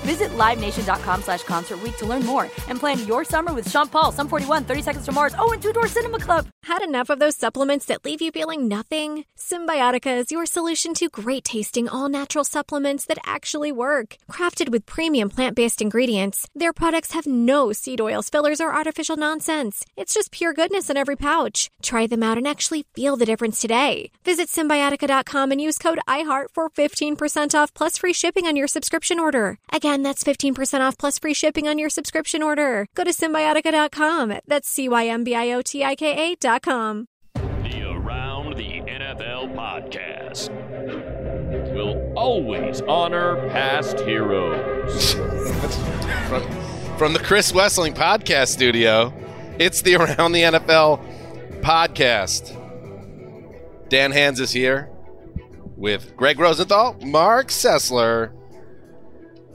Visit LiveNation.com slash Concert to learn more and plan your summer with Sean Paul, Sum 41, 30 Seconds to Mars, oh, and Two Door Cinema Club. Had enough of those supplements that leave you feeling nothing? Cymbiotika is your solution to great tasting, all natural supplements that actually work. Crafted with premium plant based ingredients, their products have no seed oils, fillers, or artificial nonsense. It's just pure goodness in every pouch. Try them out and actually feel the difference today. Visit Cymbiotika.com and use code IHEART for 15% off plus free shipping on your subscription order. Again, that's 15% off plus free shipping on your subscription order. Go to Cymbiotika.com. That's C Y M B I O T I K A.com. The Around the NFL podcast will always honor past heroes. from, from the Chris Wesseling podcast studio, it's the Around the NFL podcast. Dan Hanzus is here with Greg Rosenthal, Mark Sessler.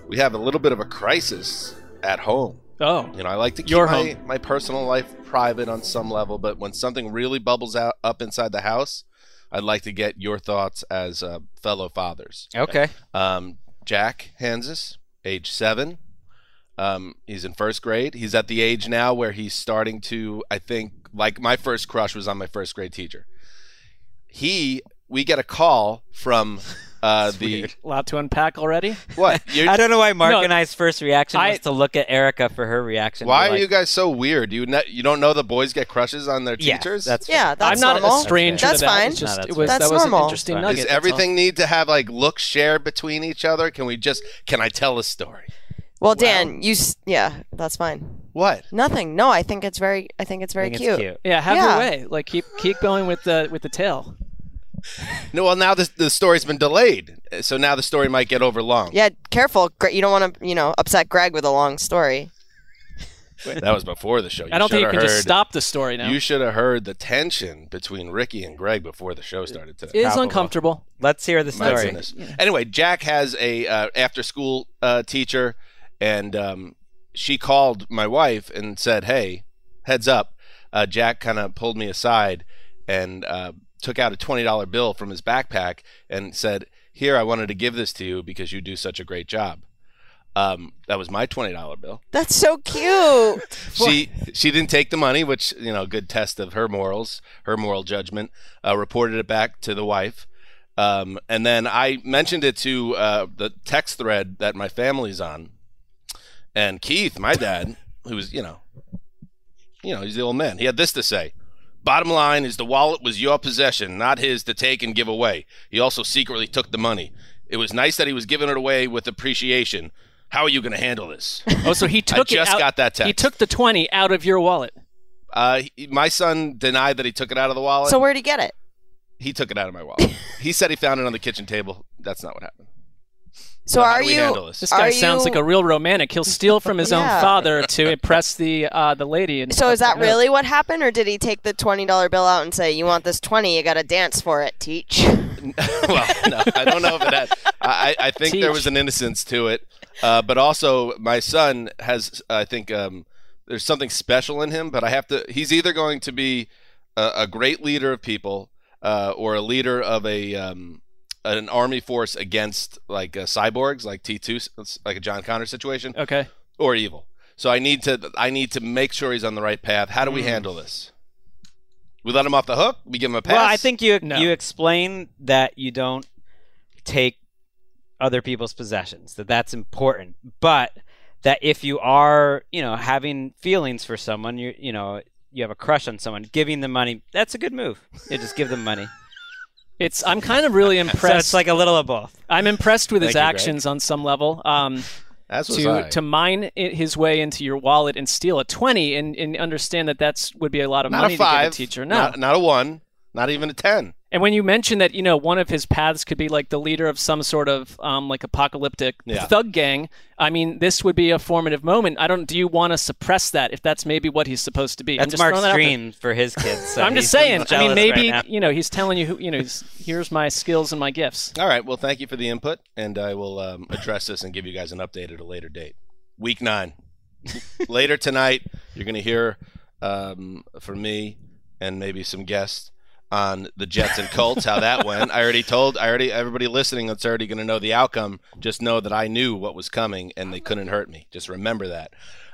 We have a little bit of a crisis at home. Oh, You know, I like to keep Your my, home. my personal life private on some level, but when something really bubbles out up inside the house, I'd like to get your thoughts as uh, fellow fathers. Okay. Um, Jack Hanzus, age seven. Um, he's in first grade. He's at the age now where he's starting to, I think, like my first crush was on my first grade teacher. He, we get a call from uh, the a lot to unpack already. what? You're, I don't know why Mark No, and I's first reaction I- was to look at Erica for her reaction. why We're like, you guys so weird? You ne- you don't know the boys get crushes on their Yeah, teachers? that's Yeah, that's I'm not normal. a stranger That's to that. fine. Just No, it that's was fine. that was That's an normal. interesting nugget. Does everything need to have like looks shared between each other? Can we just? Can I tell a story? Well, Dan, you s- yeah, that's fine. What? Nothing. No, I think it's very. I think it's very I think cute. It's cute. Yeah, have Yeah. your way. Like keep keep going with the with the tail. No. Well, now the the story's been delayed, so now the story might get overlong. Yeah, careful. Gre- You don't want to, you know, upset Greg with a long story. That was before the show. You I don't think you shoulda can just heard- stop the story now. You should have heard the tension between Ricky and Greg before the show started today. it is Palpable. uncomfortable. Let's hear the My story. goodness. Anyway, Jack has a uh, after school uh, teacher, and um, she called my wife and said, "Hey, heads up." Uh, Jack kind of pulled me aside and uh, took out a twenty dollar bill from his backpack and said, "Here, I wanted to give this to you because you do such a great job." Um, that was my twenty dollar bill. That's so cute. She she didn't take the money, which you know, good test of her morals, her moral judgment. Uh, reported it back to the wife, um, and then I mentioned it to uh, the text thread that my family's on. And Keith, my dad, who's you know, you know, he's the old man. He had this to say. Bottom line is the wallet was your possession, not his to take and give away. He also secretly took the money. It was nice that he was giving it away with appreciation. How are you going to handle this? Oh, so he took just it out, got that text. He took the twenty out of your wallet. Uh, he- my son denied that he took it out of the wallet. so where'd he get it? he took it out of my wallet. he said he found it on the kitchen table. That's not what happened. So how are do we you? handle this? This guy sounds you- like a real romantic. He'll steal from his own father to impress the uh, the lady. And So is that really what happened, or did he take the twenty dollar bill out and say, "You want this twenty? You got to dance for it, teach." well, no, I don't know if it had. I, I think there was an innocence to it, uh, but also my son has. I think um, there's something special in him, but I have to. He's either going to be a, a great leader of people, uh, or a leader of a um, an army force against like uh, cyborgs, like T two, like a John Connor situation. Okay. or evil. So I need to I need to make sure he's on the right path. How do we handle this? We let him off the hook. We give him a pass. Well, I think you No. you explain that you don't take other people's possessions. That that's important, but that if you are, you know, having feelings for someone, you you know, you have a crush on someone, giving them money, that's a good move. You just give them money. It's I'm kind of really so impressed. it's like a little of both. I'm impressed with his Thank you, Greg. actions on some level. Um, That's what's to I. to mine i his way into your wallet and steal a twenty and, and understand that that's would be a lot of not money a five. to give a teacher. No, not, not a one. Not even a ten. and when you mention that you know one of his paths could be like the leader of some sort of um, like apocalyptic Yeah. thug gang, I mean this would be a formative moment. I don't. Do you want to suppress that if that's maybe what he's supposed to be? I'm That's just Mark's throwing that dream for his kids. so I'm just saying. I mean, maybe right you know he's telling you, who, you know, he's, here's my skills and my gifts. All right. Well, thank you for the input, and I will um, address this and give you guys an update at a later date. Week nine. later tonight, you're going to hear um, from me and maybe some guests on the Jets and Colts, how that went. I already told, I already, everybody listening that's already going to know the outcome. Just know that I knew what was coming, and they couldn't hurt me. Just remember that.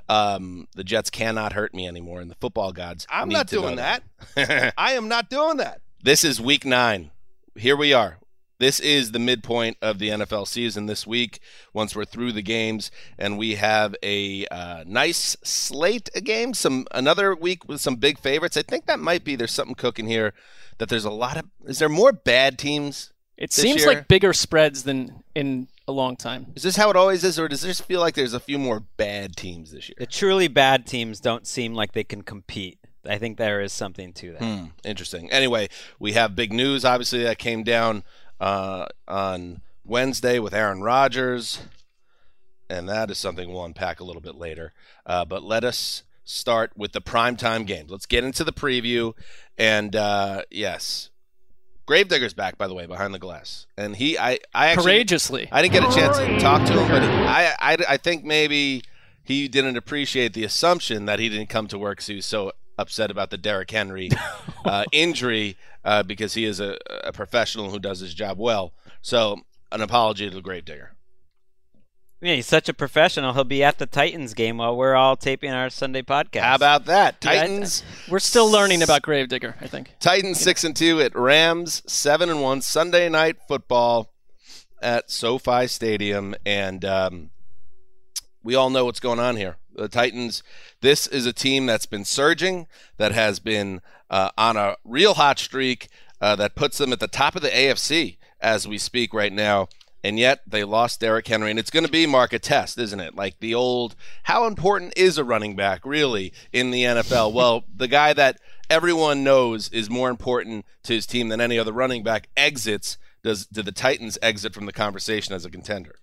Um, the Jets cannot hurt me anymore, and the football gods. I'm not doing that. I am not doing that. This is week nine. Here we are. This is the midpoint of the NFL season this week. Once we're through the games, and we have a uh, nice slate of games. Some another week with some big favorites. I think that might be there's something cooking here. That there's a lot of. Is there more bad teams? It This seems year- like bigger spreads than in a long time. Is this how it always is, or does this feel like there's a few more bad teams this year? The truly bad teams don't seem like they can compete. I think there is something to that. Hmm, interesting. Anyway, we have big news. Obviously, that came down uh, on Wednesday with Aaron Rodgers, and that is something we'll unpack a little bit later. Uh, but let us start with the primetime games. Let's get into the preview. And uh, yes, Gravedigger's back, by the way, behind the glass, and he, I, I actually, Courageously. I didn't get a chance to talk to him, but I, I, I think maybe he didn't appreciate the assumption that he didn't come to work because he was so upset about the Derrick Henry uh, injury uh, because he is a, a professional who does his job well. So, an apology to the Gravedigger. Yeah, he's such a professional. He'll be at the Titans game while we're all taping our Sunday podcast. How about that? Yeah, I- Titans, We're still learning about Gravedigger, I think. Titans six and two at Rams seven and one Sunday night football at SoFi Stadium, and um, we all know what's going on here. The Titans. This is a team that's been surging, that has been uh, on a real hot streak, uh, that puts them at the top of the AFC as we speak right now. And yet they lost Derrick Henry, and it's going to be Mark a test, isn't it? Like the old, how important is a running back really in the NFL? well, the guy that everyone knows is more important to his team than any other running back exits. Does do the Titans exit from the conversation as a contender?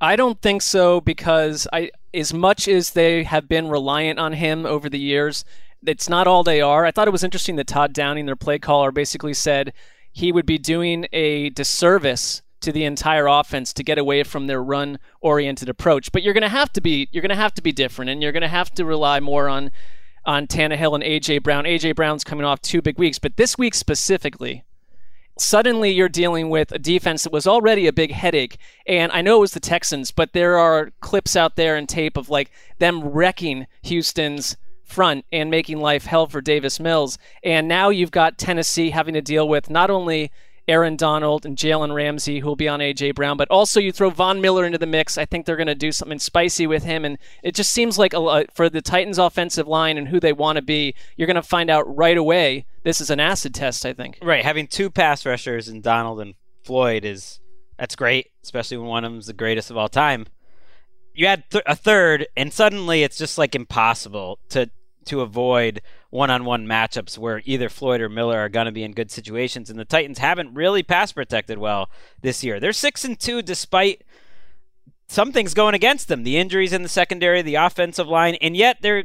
I don't think so because I, as much as they have been reliant on him over the years, it's not all they are. I thought it was interesting that Todd Downing, their play caller, basically said he would be doing a disservice to the entire offense to get away from their run-oriented approach. But you're going to have to be you're going to have to be different, and you're going to have to rely more on on Tannehill and AJ Brown. AJ Brown's coming off two big weeks, but this week specifically, suddenly you're dealing with a defense that was already a big headache. And I know it was the Texans, but there are clips out there and tape of like them wrecking Houston's front and making life hell for Davis Mills. And now you've got Tennessee having to deal with not only Aaron Donald and Jalen Ramsey, who will be on AJ Brown, but also you throw Von Miller into the mix. I think they're going to do something spicy with him, and it just seems like a, for the Titans' offensive line and who they want to be, you're going to find out right away. This is an acid test, I think. Right, having two pass rushers in Donald and Floyd is that's great, especially when one of them's the greatest of all time. You add th- a third, and suddenly it's just like impossible to to avoid one-on-one matchups where either Floyd or Miller are going to be in good situations. And the Titans haven't really pass protected well this year. They're six and two despite something's going against them. The injuries in the secondary, the offensive line, and yet they're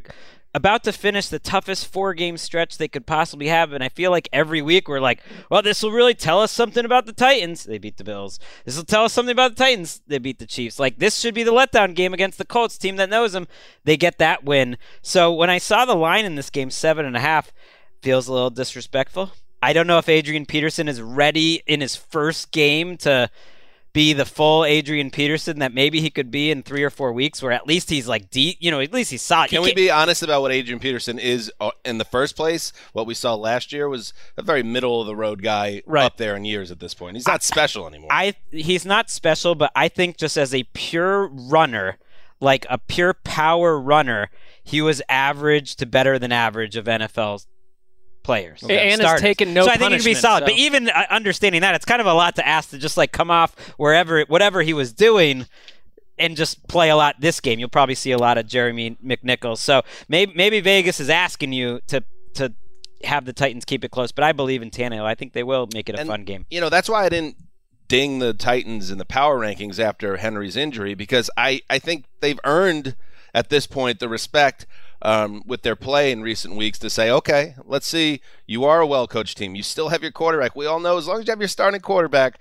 about to finish the toughest four game stretch they could possibly have. And I feel like every week we're like, well, this will really tell us something about the Titans. They beat the Bills. This will tell us something about the Titans. They beat the Chiefs. Like, this should be the letdown game against the Colts, team that knows them. They get that win. So when I saw the line in this game, seven and a half, feels a little disrespectful. I don't know if Adrian Peterson is ready in his first game to be the full Adrian Peterson that maybe he could be in three or four weeks, where at least he's like deep, you know, at least he's solid. He Can we be honest about what Adrian Peterson is uh, in the first place? What we saw last year was a very middle of the road guy Right. up there in years at this point. He's not special anymore. I he's not special, but I think just as a pure runner, like a pure power runner, he was average to better than average of NFL players. And has starters. taken no So I think he'd be solid. so- But even uh, understanding that, it's kind of a lot to ask to just like come off wherever, whatever he was doing. And just play a lot this game. You'll probably see a lot of Jeremy McNichols. So maybe maybe Vegas is asking you to to have the Titans keep it close. But I believe in Tannehill. I think they will make it a And, fun game. You know, that's why I didn't ding the Titans in the power rankings after Henry's injury because I, I think they've earned at this point the respect um, with their play in recent weeks to say, okay, let's see, you are a well coached team. You still have your quarterback. We all know as long as you have your starting quarterback,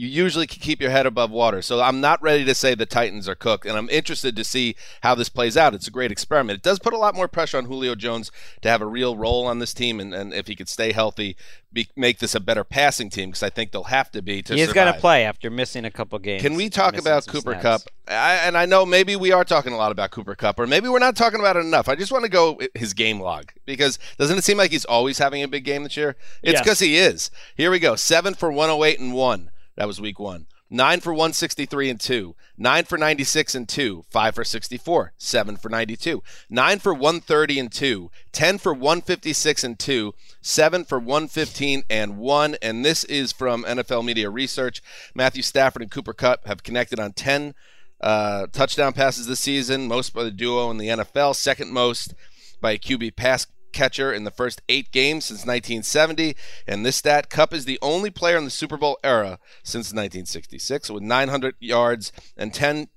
you usually can keep your head above water. So I'm not ready to say the Titans are cooked, and I'm interested to see how this plays out. It's a great experiment. It does put a lot more pressure on Julio Jones to have a real role on this team, and, and if he could stay healthy, be, make this a better passing team because I think they'll have to be to He is survive. going to play after missing a couple games. Can we talk about Cooper snaps. Kupp? I, and I know maybe we are talking a lot about Cooper Kupp, or maybe we're not talking about it enough. I just want to go his game log because doesn't it seem like he's always having a big game this year? It's Yes. because he is. Here we go: seven for 108 and one. That was week one. Nine for 163 and two. Nine for 96 and two. Five for 64. Seven for 92. Nine for 130 and two. Ten for 156 and two. Seven for 115 and one. And this is from NFL Media Research. Matthew Stafford and Cooper Kupp have connected on 10 uh, touchdown passes this season, most by the duo in the NFL, second most by a QB pass catcher in the first eight games since 1970. And this stat, Kupp is the only player in the Super Bowl era since 1966 with 900 yards and 10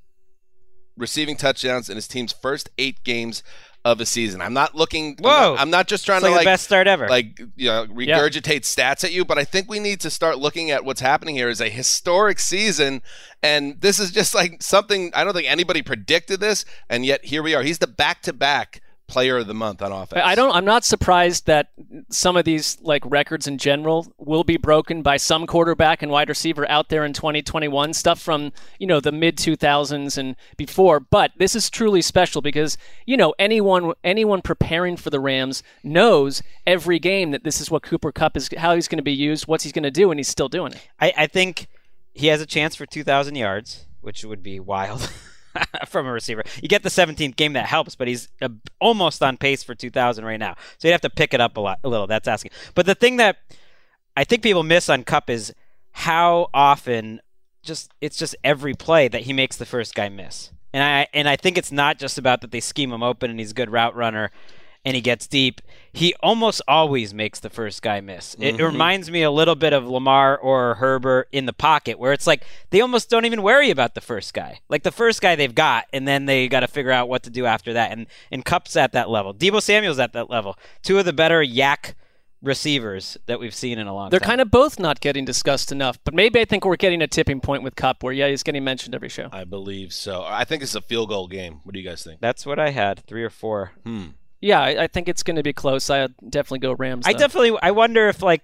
receiving touchdowns in his team's first eight games of a season. I'm not looking. I'm Whoa. not, I'm not just trying It's to like like best start ever. like you know regurgitate stats at you but i think we need to start looking at what's happening here is a historic season and this is just like something i don't think anybody predicted this and yet here we are he's the back-to-back player of the month on offense I don't. I'm not surprised that some of these like records in general will be broken by some quarterback and wide receiver out there in 2021. Stuff from you know the mid 2000s and before. But this is truly special because you know anyone anyone preparing for the Rams knows every game that this is what Cooper Kupp is, how he's going to be used, what he's going to do, and he's still doing it. I, I think he has a chance for 2,000 yards, which would be wild from a receiver. You get the 17th game that helps, but he's uh, almost on pace for 2,000 right now. So you'd have to pick it up a lot, a little. That's asking. But the thing that I think people miss on Kupp is how often just it's just every play that he makes the first guy miss. And I and I think it's not just about that they scheme him open and he's a good route runner and he gets deep. He almost always makes the first guy miss. It, it reminds me a little bit of Lamar or Herbert in the pocket, where it's like they almost don't even worry about the first guy. Like the first guy they've got, and then they got to figure out what to do after that. And and Kupp's at that level. Deebo Samuel's at that level. Two of the better YAC receivers that we've seen in a long time They're kind of both not getting discussed enough. But maybe I think we're getting a tipping point with Kupp where yeah he's getting mentioned every show. i believe so i think it's a field goal game what do you guys think That's what I had. Three or four. hmm Yeah, I, I think it's going to be close. I definitely go Rams. I though. definitely. I wonder if like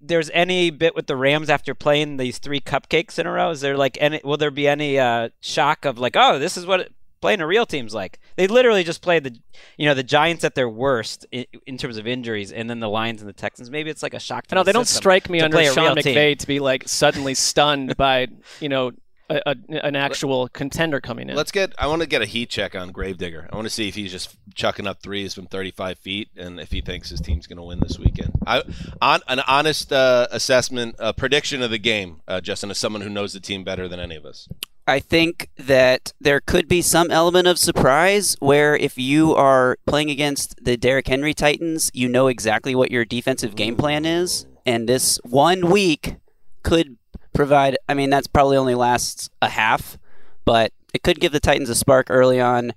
there's any bit with the Rams after playing these three cupcakes in a row. Is there like any? Will there be any uh, shock of like, oh, this is what it, playing a real team's like? They literally just played the, you know, the Giants at their worst in, in terms of injuries, and then the Lions and the Texans. Maybe it's like a shock. To know the they don't strike me under Sean McVay team. to be like suddenly stunned by you know a, a, an actual contender coming in. Let's get. I want to get a heat check on Gravedigger. I want to see if he's just chucking up threes from 35 feet, and if he thinks his team's going to win this weekend. I on an honest uh, assessment, uh, prediction of the game, uh, Justin, as someone who knows the team better than any of us. I think that there could be some element of surprise where if you are playing against the Derrick Henry Titans, you know exactly what your defensive game plan is, and this one week could provide. I mean, that's probably only lasts a half, but it could give the Titans a spark early on.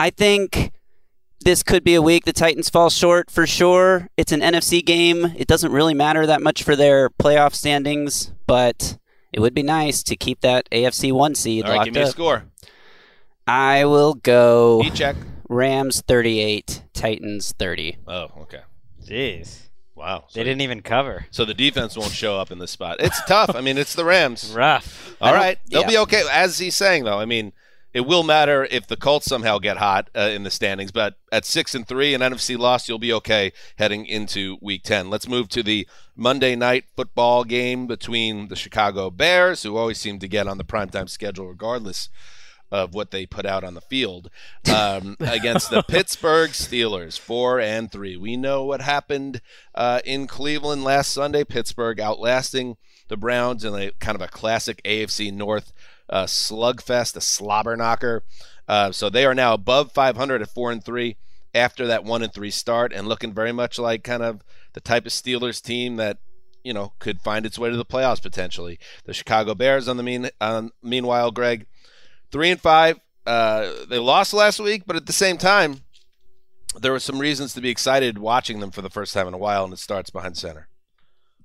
I think this could be a week the Titans fall short for sure. It's an NFC game. It doesn't really matter that much for their playoff standings, but it would be nice to keep that AFC one seed All right, locked give me a score. I will go Heat check. Rams 38, Titans 30. Oh, okay. Jeez, Wow. they So- didn't even cover. So the defense won't show up in this spot. It's tough. I mean, it's the Rams. Rough. All right, they'll yeah. be okay. As he's saying, though, I mean, it will matter if the Colts somehow get hot uh, in the standings. But at six and three, an NFC loss, you'll be okay heading into Week Ten. Let's move to the Monday night football game between the Chicago Bears, who always seem to get on the primetime schedule regardless of what they put out on the field um, against the Pittsburgh Steelers, four and three. We know what happened uh, in Cleveland last Sunday. Pittsburgh outlasting the Browns in a kind of a classic AFC North uh, slugfest, a slobber knocker. Uh, so they are now above 500 at four and three after that one and three start, and looking very much like kind of the type of Steelers team that you know could find its way to the playoffs potentially. The Chicago Bears on the mean um, meanwhile, Greg, three and five. Uh, they lost last week, but at the same time, there were some reasons to be excited watching them for the first time in a while, and it starts behind center.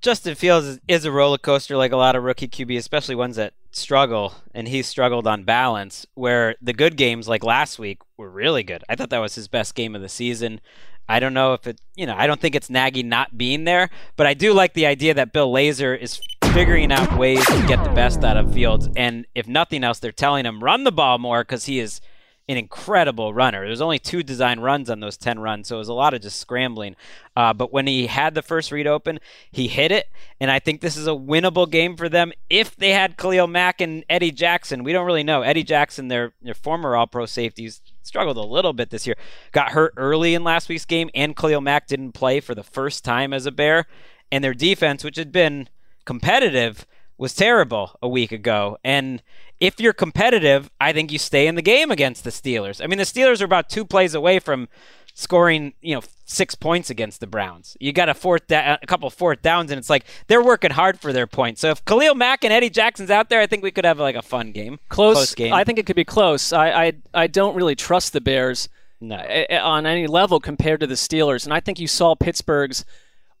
Justin Fields is, a roller coaster like a lot of rookie QB, especially ones that struggle, and he struggled on balance. Where the good games like last week were really good. I thought that was his best game of the season. I don't know if it, you know, I don't think it's Nagy not being there, but I do like the idea that Bill Lazor is figuring out ways to get the best out of Fields. And if nothing else, they're telling him run the ball more because he is an incredible runner. There's only two design runs on those 10 runs, so it was a lot of just scrambling. Uh, but when he had the first read open, he hit it, and I think this is a winnable game for them if they had Khalil Mack and Eddie Jackson. We don't really know. Eddie Jackson, their, their former All Pro safeties, struggled a little bit this year. Got hurt early in last week's game, and Khalil Mack didn't play for the first time as a Bear. And their defense, which had been competitive, was terrible a week ago. And if you're competitive, I think you stay in the game against the Steelers. I mean, the Steelers are about two plays away from scoring, you know, six points against the Browns. You got a fourth, da- a couple fourth downs, and it's like they're working hard for their points. So if Khalil Mack and Eddie Jackson's out there, I think we could have like a fun game, close, close game. I think it could be close. I I, I don't really trust the Bears no. on any level compared to the Steelers, and I think you saw Pittsburgh's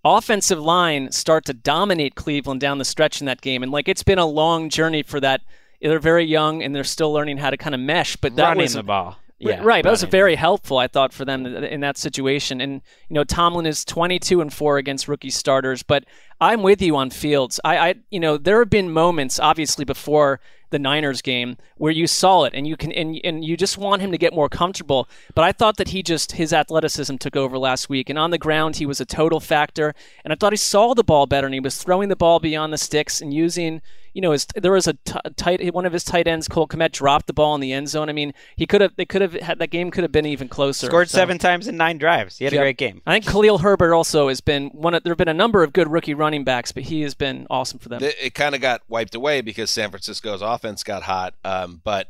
offensive line start to dominate Cleveland down the stretch in that game, and like it's been a long journey for that. They're very young and they're still learning how to kind of mesh, but that running was the ball. Yeah, right. That was very helpful, I thought, for them in that situation. And you know, Tomlin is 22 and four against rookie starters, but I'm with you on Fields. I, I, you know, there have been moments, obviously, before the Niners game where you saw it and you can and, and you just want him to get more comfortable. But I thought that he just his athleticism took over last week, and on the ground he was a total factor. And I thought he saw the ball better, and he was throwing the ball beyond the sticks and using. You know, his, there was a t- tight one of his tight ends, Cole Kmet, dropped the ball in the end zone. I mean, he could have, they could have had that game could have been even closer. Scored So- seven times in nine drives. He had Yep. a great game. I think Khalil Herbert also has been one. Of, there have been a number of good rookie running backs, but he has been awesome for them. It, it kind of got wiped away because San Francisco's offense got hot. Um, but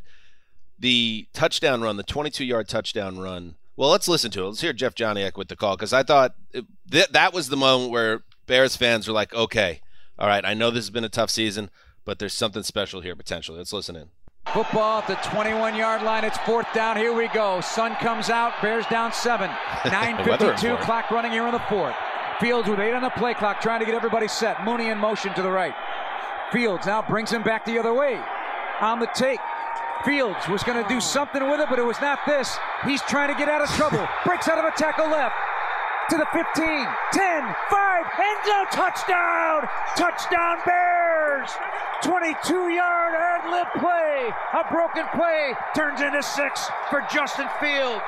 the touchdown run, the 22 yard touchdown run, well, let's listen to it. Let's hear Jeff Joniak with the call because I thought it, th- that was the moment where Bears fans were like, okay, all right, I know this has been a tough season, but there's something special here potentially. Let's listen in. Football at the 21 yard line. It's fourth down. Here we go. Sun comes out. Bears down seven. 9.52 clock running here in the fourth. Fields with eight on the play clock trying to get everybody set. Mooney in motion to the right. Fields now brings him back the other way. On the take. Fields was going to do something with it, but it was not this. He's trying to get out of trouble. Breaks out of a tackle left. To the 15, 10, 5, end zone touchdown! Touchdown Bears! 22 yard ad lib play. A broken play turns into six for Justin Fields.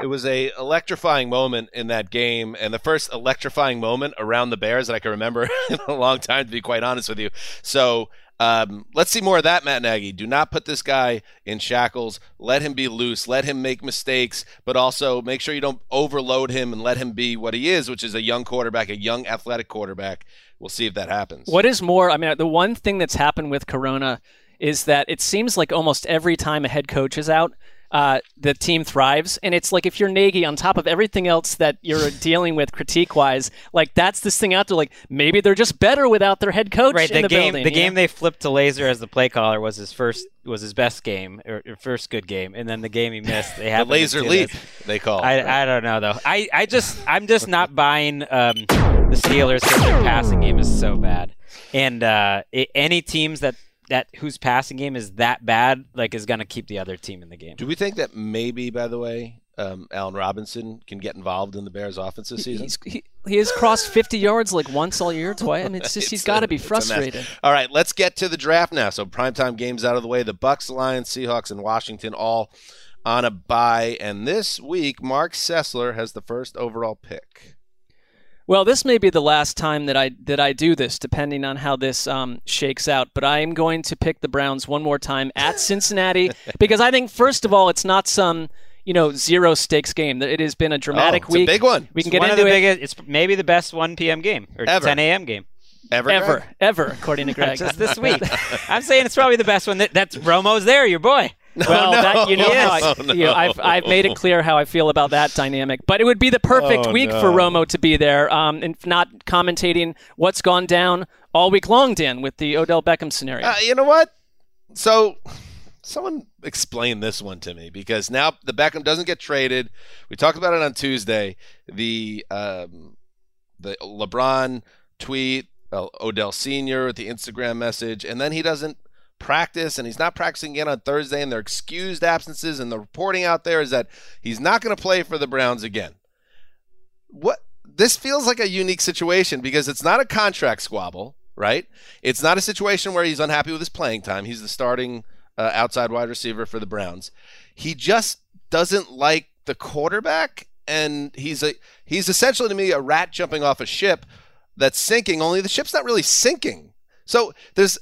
It was a electrifying moment in that game, and the first electrifying moment around the Bears that I can remember in a long time, to be quite honest with you. So um, let's see more of that, Matt Nagy. Do not put this guy in shackles. Let him be loose. Let him make mistakes, but also make sure you don't overload him and let him be what he is, which is a young quarterback, a young athletic quarterback. We'll see if that happens. What is more, I mean, the one thing that's happened with Corona is that it seems like almost every time a head coach is out, uh, the team thrives. And it's like if you're Nagy, on top of everything else that you're dealing with critique wise, like that's this thing out there. Like maybe they're just better without their head coach Right, in the, the, game building. the game know? they flipped to Lazor as the play caller was his first was his best game or, or first good game, and then the game he missed. They the laser leap, they call. I, I don't know though. I, I just I'm just not buying um, the Steelers because their passing game is so bad, and uh, i any teams that that whose passing game is that bad like is gonna keep the other team in the game. Do we think that maybe, by the way, um, Allen Robinson can get involved in the Bears' offense this season? He's, he, he has crossed 50 yards like once all year, twice. I mean, it's just he's It's got to be it's a mess. frustrated. All right, let's get to the draft now. So primetime games out of the way. The Bucks, Lions, Seahawks, and Washington all on a bye. And this week, Mark Sessler has the first overall pick. Well, this may be the last time that I that I do this, depending on how this um, shakes out. But I am going to pick the Browns one more time at Cincinnati because I think, first of all, it's not some you know zero stakes game. It has been a dramatic Oh, it's a big one. We can It's get one into of the it. biggest. It's maybe the best 1 p.m. game or Ever. 10 a.m. game. Ever, Ever, Greg? ever, according to Greg. Just this week. I'm saying it's probably the best one. That, that's Romo's there, your boy. Well, no. that, you know, Yes. I, you know, I've I've made it clear how I feel about that dynamic. But it would be the perfect Oh, week no. for Romo to be there, um, and not commentating what's gone down all week long, Dan, with the Odell Beckham scenario. Uh, you know what? So, someone explain this one to me because now the Beckham doesn't get traded. We talked about it on Tuesday. The um, the LeBron tweet, uh, Odell Senior with the Instagram message, and then he doesn't practice and he's not practicing again on Thursday and they're excused absences and the reporting out there is that he's not going to play for the Browns again. What this feels like a unique situation because it's not a contract squabble, right? It's not a situation where he's unhappy with his playing time. He's the starting uh, outside wide receiver for the Browns. He just doesn't like the quarterback and he's a he's essentially to me a rat jumping off a ship that's sinking only the ship's not really sinking. So there's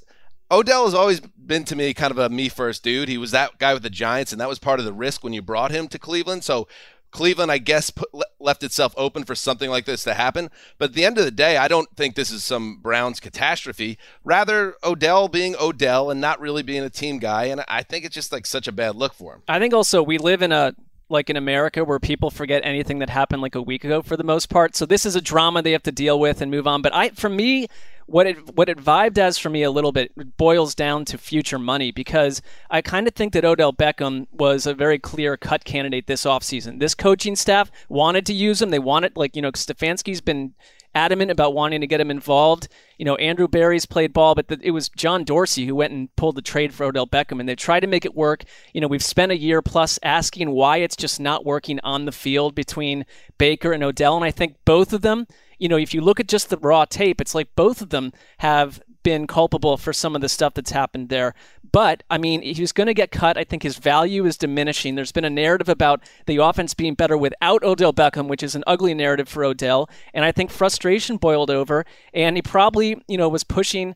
Odell has always been to me kind of a me first dude. He was that guy with the Giants, and that was part of the risk when you brought him to Cleveland. So Cleveland, I guess, put, left itself open for something like this to happen. But at the end of the day, I don't think this is some Browns catastrophe. Rather, Odell being Odell and not really being a team guy. And I think it's just like such a bad look for him. I think also we live in a like in America where people forget anything that happened like a week ago for the most part. So this is a drama they have to deal with and move on. But I, for me, what it what it vibed as for me a little bit boils down to future money because I kind of think that Odell Beckham was a very clear cut candidate this offseason. This coaching staff wanted to use him. They wanted like you know Stefanski's been adamant about wanting to get him involved. You know, Andrew Berry's played ball, but the, it was John Dorsey who went and pulled the trade for Odell Beckham, and they tried to make it work. You know, we've spent a year plus asking why it's just not working on the field between Baker and Odell, and I think both of them. You know, if you look at just the raw tape, it's like both of them have been culpable for some of the stuff that's happened there. But I mean, he was going to get cut. I think his value is diminishing. There's been a narrative about the offense being better without Odell Beckham, which is an ugly narrative for Odell. And I think frustration boiled over, and he probably, you know, was pushing.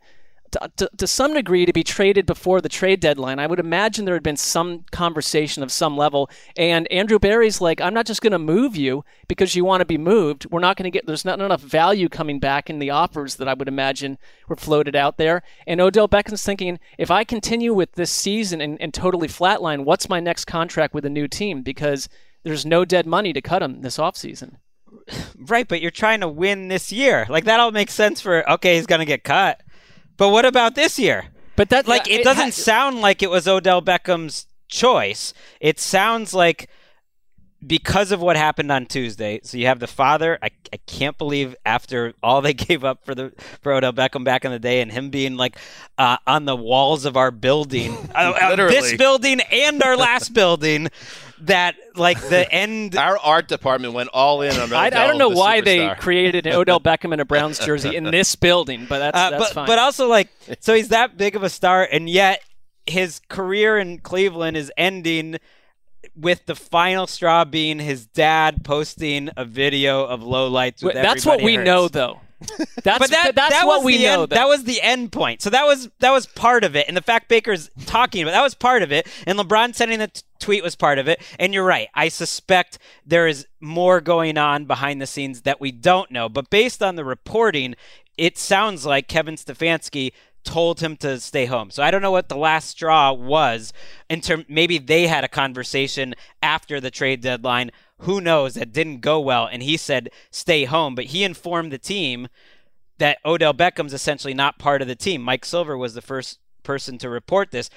To, to, to some degree, to be traded before the trade deadline, I would imagine there had been some conversation of some level. And Andrew Berry's like, I'm not just going to move you because you want to be moved. We're not going to get, there's not enough value coming back in the offers that I would imagine were floated out there. And Odell Beckham's thinking, if I continue with this season and, and totally flatline, what's my next contract with a new team? Because there's no dead money to cut him this offseason. Right, but you're trying to win this year. Like that all makes sense for okay, he's gonna get cut. But what about this year? But that like it, it doesn't ha- sound like it was Odell Beckham's choice. It sounds like because of what happened on Tuesday. So you have the father. I, I can't believe after all they gave up for the for Odell Beckham back in the day, and him being like uh, on the walls of our building, uh, uh, this building and our last building, that like the end. Our art department went all in on I, I don't know the why they created an Odell Beckham in a Browns jersey in this building, but that's, Uh, that's but fine. but also like so he's that big of a star, and yet his career in Cleveland is ending with the final straw being his dad posting a video of low lights. With Wait, that's what we Hurts. know, though. That's but that, that's that what we know. End, that was the end point. So that was that was part of it, and the fact Baker's talking about that was part of it, and LeBron sending the t- tweet was part of it. And you're right. I suspect there is more going on behind the scenes that we don't know. But based on the reporting, it sounds like Kevin Stefanski told him to stay home. So I don't know what the last straw was. In term, maybe they had a conversation after the trade deadline. Who knows? That didn't go well, and he said stay home. But he informed the team that Odell Beckham's essentially not part of the team. Mike Silver was the first person to report this.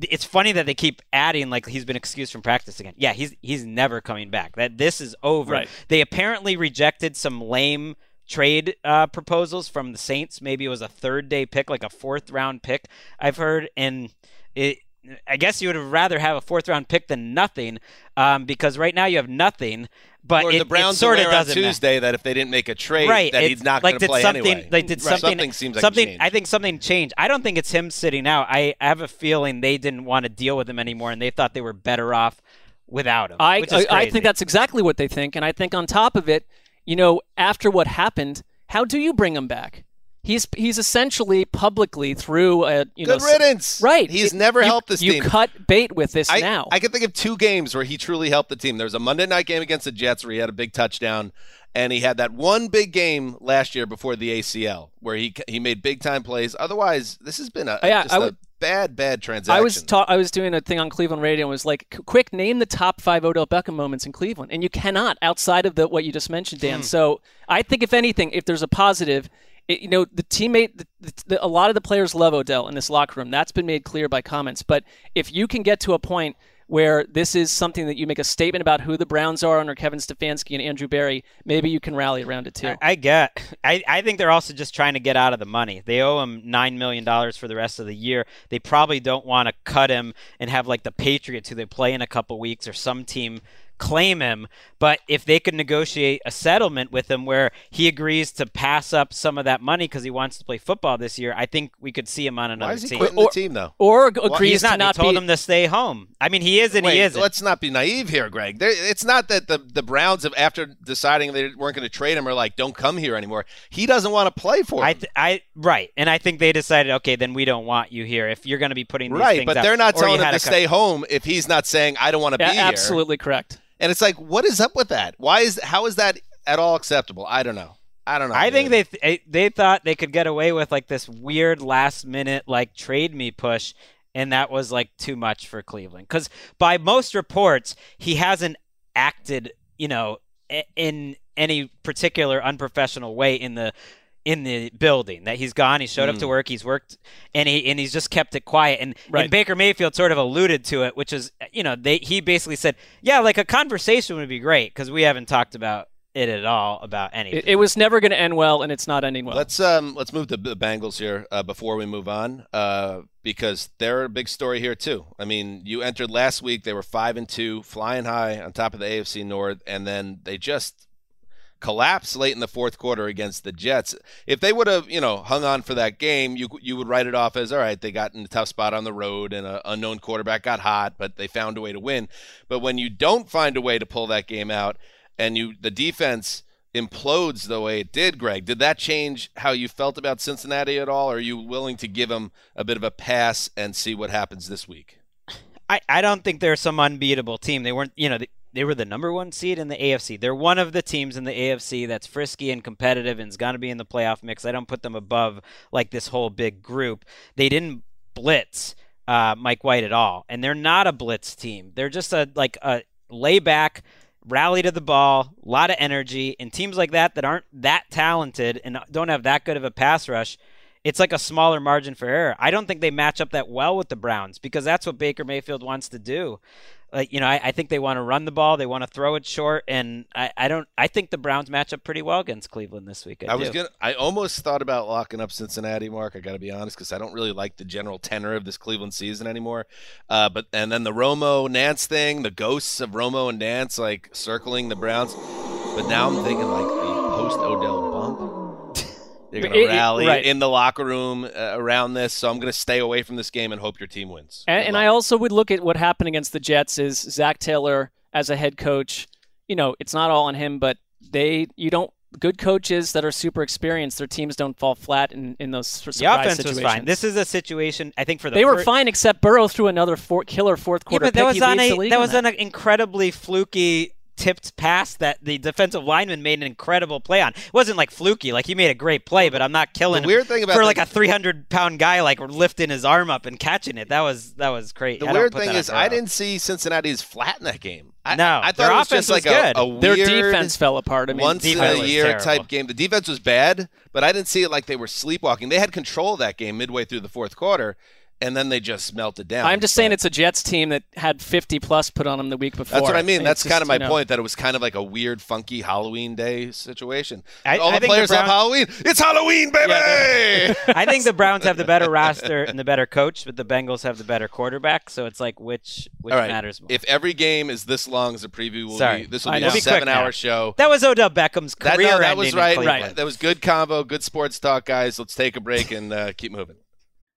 It's funny that they keep adding like he's been excused from practice again. Yeah, he's he's never coming back. That this is over. Right. They apparently rejected some lame trade uh, proposals from the Saints. Maybe it was a third day pick, like a fourth round pick. I've heard, and it. I guess you would have rather have a fourth round pick than nothing, um, because right now you have nothing. But Or it, the Browns it sort of aware on doesn't matter Tuesday that if they didn't make a trade, right. that it's he's not like going to did play something, anyway. Like did Right. something, something seems like something. I think something changed. I don't think it's him sitting out. I, I have a feeling they didn't want to deal with him anymore, and they thought they were better off without him. I, which is I, I think that's exactly what they think, and I think on top of it, you know, after what happened, how do you bring him back? He's he's essentially publicly through a you Good know riddance. right. He's It- never you- helped this you team. cut bait with this I, now. I can think of two games where he truly helped the team. There was a Monday night game against the Jets where he had a big touchdown, and he had that one big game last year before the ACL where he he made big time plays. Otherwise, this has been a, Yeah, just I a would- bad bad transaction. I was ta- I was doing a thing on Cleveland radio and was like, quick, name the top five Odell Beckham moments in Cleveland, and you cannot outside of the what you just mentioned, Dan. Hmm. So I think if anything, if there's a positive, it, you know, the teammate, the, the, a lot of the players love Odell in this locker room. That's been made clear by comments. But if you can get to a point where this is something that you make a statement about who the Browns are under Kevin Stefanski and Andrew Berry, maybe you can rally around it too. I, I get. I, I think they're also just trying to get out of the money. They owe him nine million dollars for the rest of the year. They probably don't want to cut him and have like the Patriots, who they play in a couple weeks, or some team claim him. But if they could negotiate a settlement with him where he agrees to pass up some of that money because he wants to play football this year, I think we could see him on another Why is he team. quitting the team though? or Why- agrees He's not. to not they told be. him to stay home. I mean, he is and Wait, he isn't. let's not be naive here, Greg. There, it's not that the, the Browns have, after deciding they weren't going to trade him, are like, don't come here anymore. He doesn't want to play for I, th- I, right, and I think they decided, okay, then we don't want you here if you're going to be putting these right, things but out. they're not Or telling him to stay home if he's not saying, I don't want to be Yeah, here. absolutely correct. And it's like, what is up with that? Why is how is that at all acceptable? I don't know. I don't know. I think they th- they thought they could get away with like this weird last minute like trade me push, and that was like too much for Cleveland. Because by most reports, he hasn't acted, you know, in any particular unprofessional way in the in the building that he's gone he showed up to Mm. work he's worked and he and he's just kept it quiet and, Right. and Baker Mayfield sort of alluded to it which is you know they he basically said yeah like a conversation would be great because we haven't talked about it at all about anything It, it was never going to end well, and it's not ending well. Let's um let's move to the Bengals here uh, before we move on uh, because they're a big story here too. I mean, you entered last week; they were five and two, flying high on top of the AFC North, and then they just collapsed late in the fourth quarter against the Jets. If they would have, you know, hung on for that game, you you would write it off as all right. They got in a tough spot on the road, and an unknown quarterback got hot, but they found a way to win. But when you don't find a way to pull that game out, and you the defense implodes the way it did, Greg, did that change how you felt about Cincinnati at all? Are you willing to give them a bit of a pass and see what happens this week? I, I don't think they're some unbeatable team. They weren't, you know, they were the number one seed in the AFC. They're one of the teams in the AFC that's frisky and competitive and is going to be in the playoff mix. I don't put them above like this whole big group. They didn't blitz uh, Mike White at all, and they're not a blitz team. They're just a like a layback, rally to the ball, a lot of energy, and teams like that that aren't that talented and don't have that good of a pass rush it's like a smaller margin for error. I don't think they match up that well with the Browns because that's what Baker Mayfield wants to do. Like you know, I, I think they want to run the ball, they want to throw it short, and I, I don't. I think the Browns match up pretty well against Cleveland this week. I, I was do. gonna. I almost thought about locking up Cincinnati, Mark. I got to be honest because I don't really like the general tenor of this Cleveland season anymore. Uh, but and then the Romo Nantz thing, the ghosts of Romo and Nantz like circling the Browns. But now I'm thinking like the post Odell bump. They're gonna It- it- rally right. in the locker room uh, around this, so I'm gonna stay away from this game and hope your team wins. And, and. I also would look at what happened against the Jets is Zac Taylor as a head coach. You know, it's not all on him, but they you don't good coaches that are super experienced. Their teams don't fall flat in, in those surprise the offense situations. was fine. This is a situation I think for the they were fir- fine, except Burrow threw another four, killer fourth Yeah, quarter. but that pick. was He on a that was on an incredibly fluky tipped pass that the defensive lineman made an incredible play on. It wasn't like fluky, like he made a great play, but I'm not killing The him weird thing about for the- like a 300 pound guy like lifting his arm up and catching it. That was that was great. The I weird thing is, I didn't see Cincinnati's flat in that game. I, No, I their thought it was offense just like was a, good. a Their weird defense fell apart. I mean, once in a year terrible. type game. The defense was bad, but I didn't see it like they were sleepwalking. They had control of that game midway through the fourth quarter, and then they just melted down. I'm just saying it's a Jets team that had 50 plus put on them the week before. That's what I mean. And That's it's kind just, of my you know, point. That it was kind of like a weird, funky Halloween day situation. I- All I the think the players love Brown- Halloween. It's Halloween, baby. I think the Browns have the better roster and the better coach, but the Bengals have the better quarterback. So it's like which which All right. matters more. If every game is this long as a preview, will Sorry. be this will I be know. a We'll be quick seven-hour now. show. that was Odell Beckham's That, career no, that was right. Right. That was good combo. Good sports talk, guys. Let's take a break and uh, keep moving.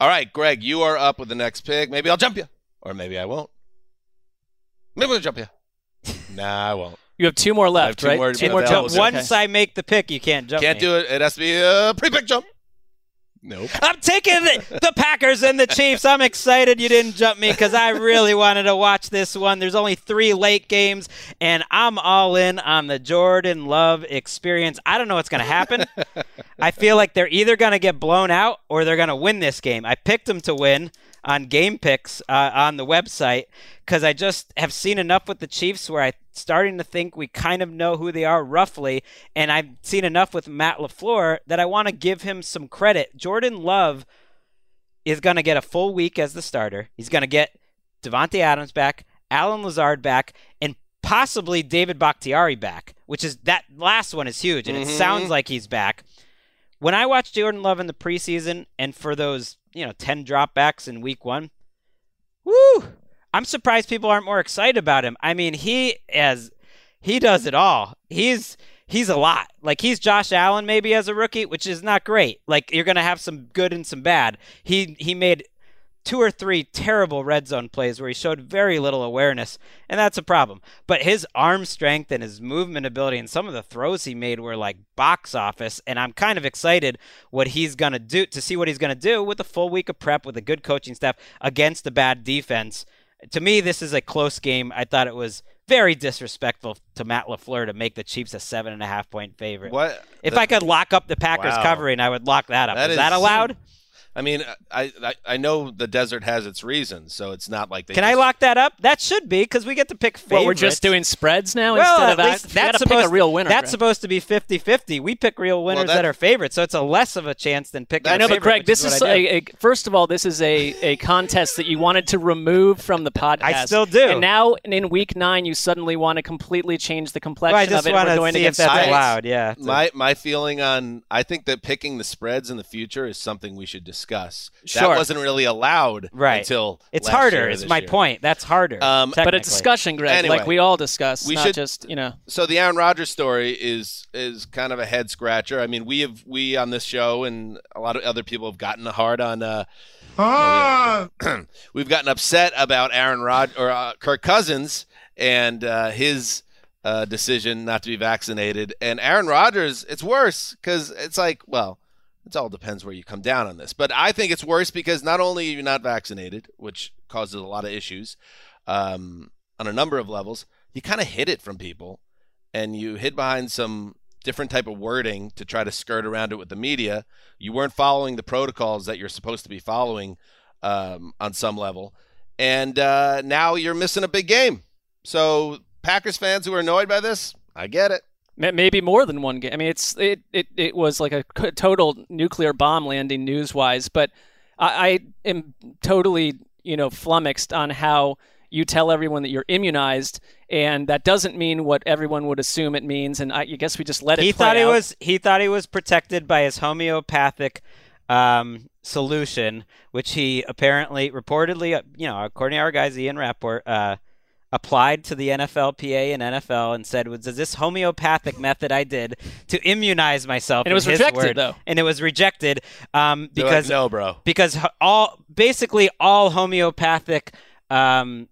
All right, Greg, you are up with the next pick. Maybe I'll jump you, or maybe I won't. Maybe I'll jump you. nah, I won't. You have two more left, two right? more two more jumps. Once I make the pick, you can't jump. Can't me. do it. It has to be a pre-pick jump. Nope. I'm taking the, the Packers and the Chiefs. I'm excited you didn't jump me because I really wanted to watch this one. There's only three late games, and I'm all in on the Jordan Love experience. I don't know what's going to happen. I feel like they're either going to get blown out or they're going to win this game. I picked them to win on game picks uh, on the website because I just have seen enough with the Chiefs where I'm starting to think we kind of know who they are roughly, and I've seen enough with Matt LaFleur that I want to give him some credit. Jordan Love is going to get a full week as the starter. He's going to get Davante Adams back, Allen Lazard back, and possibly David Bakhtiari back, which is that last one is huge, and Mhm. it sounds like he's back. When I watched Jordan Love in the preseason, and for those you know ten dropbacks in week one, woo! I'm surprised people aren't more excited about him. I mean, he as he does it all. He's he's a lot. Like he's Josh Allen maybe as a rookie, which is not great. Like you're gonna have some good and some bad. He he made two or three terrible red zone plays where he showed very little awareness, and that's a problem. But his arm strength and his movement ability and some of the throws he made were like box office, and I'm kind of excited what he's going to do to see what he's going to do with a full week of prep with a good coaching staff against a bad defense. To me, this is a close game. I thought it was very disrespectful to Matt LaFleur to make the Chiefs a seven and a half point favorite. What? If The- I could lock up the Packers Wow. covering, I would lock that up. That is that is- allowed? I mean, I, I I know the desert has its reasons, so it's not like they. Can I lock that up? That should be because we get to pick favorites. What, we're just doing spreads now well, instead of that? least You supposed pick a real winner. That's Greg. supposed to be 50-50. We pick real winners that- that, are favorites, so it's a less of a chance than picking. I know, but favorite, Greg, which this is, is what I do. a, a first of all, this is a, a contest that you wanted to remove from the podcast. I still do. And now in week nine, you suddenly want to completely change the complexion Well, I just of it. want We're to going see if against that's spreads. allowed. Yeah. My my feeling on I think that picking the spreads in the future is something we should discuss. Sure. That wasn't really allowed Right. until it's last harder. year or Is my year. point. That's harder. Um, But a discussion, Greg, Anyway, like we all discuss, we not should- just you know. So the Aaron Rodgers story is is kind of a head scratcher. I mean, we have we on this show and a lot of other people have gotten hard on. Uh, we've gotten upset about Aaron Rod or uh, Kirk Cousins and uh, his uh, decision not to be vaccinated. And Aaron Rodgers, it's worse because it's like, well, it all depends where you come down on this. But I think it's worse because not only are you not vaccinated, which causes a lot of issues um, on a number of levels, you kind of hid it from people and you hid behind some different type of wording to try to skirt around it with the media. You weren't following the protocols that you're supposed to be following um, on some level, and uh, now you're missing a big game. So Packers fans who are annoyed by this, I get it. Ma- Maybe more than one game. I mean, it's it, it, it was like a total nuclear bomb landing news wise, but I, I am totally you know flummoxed on how you tell everyone that you're immunized, and that doesn't mean what everyone would assume it means. And I, I guess we just let it. he thought he out. was he thought he was protected by his homeopathic um, solution, which he apparently reportedly, uh, you know, according to our guys Ian Rapoport, uh, applied to the NFLPA and NFL and said, "Was this homeopathic method I did to immunize myself?" And it was his rejected, word. though. and it was rejected um, They're like, because no, bro. because all basically all homeopathic um,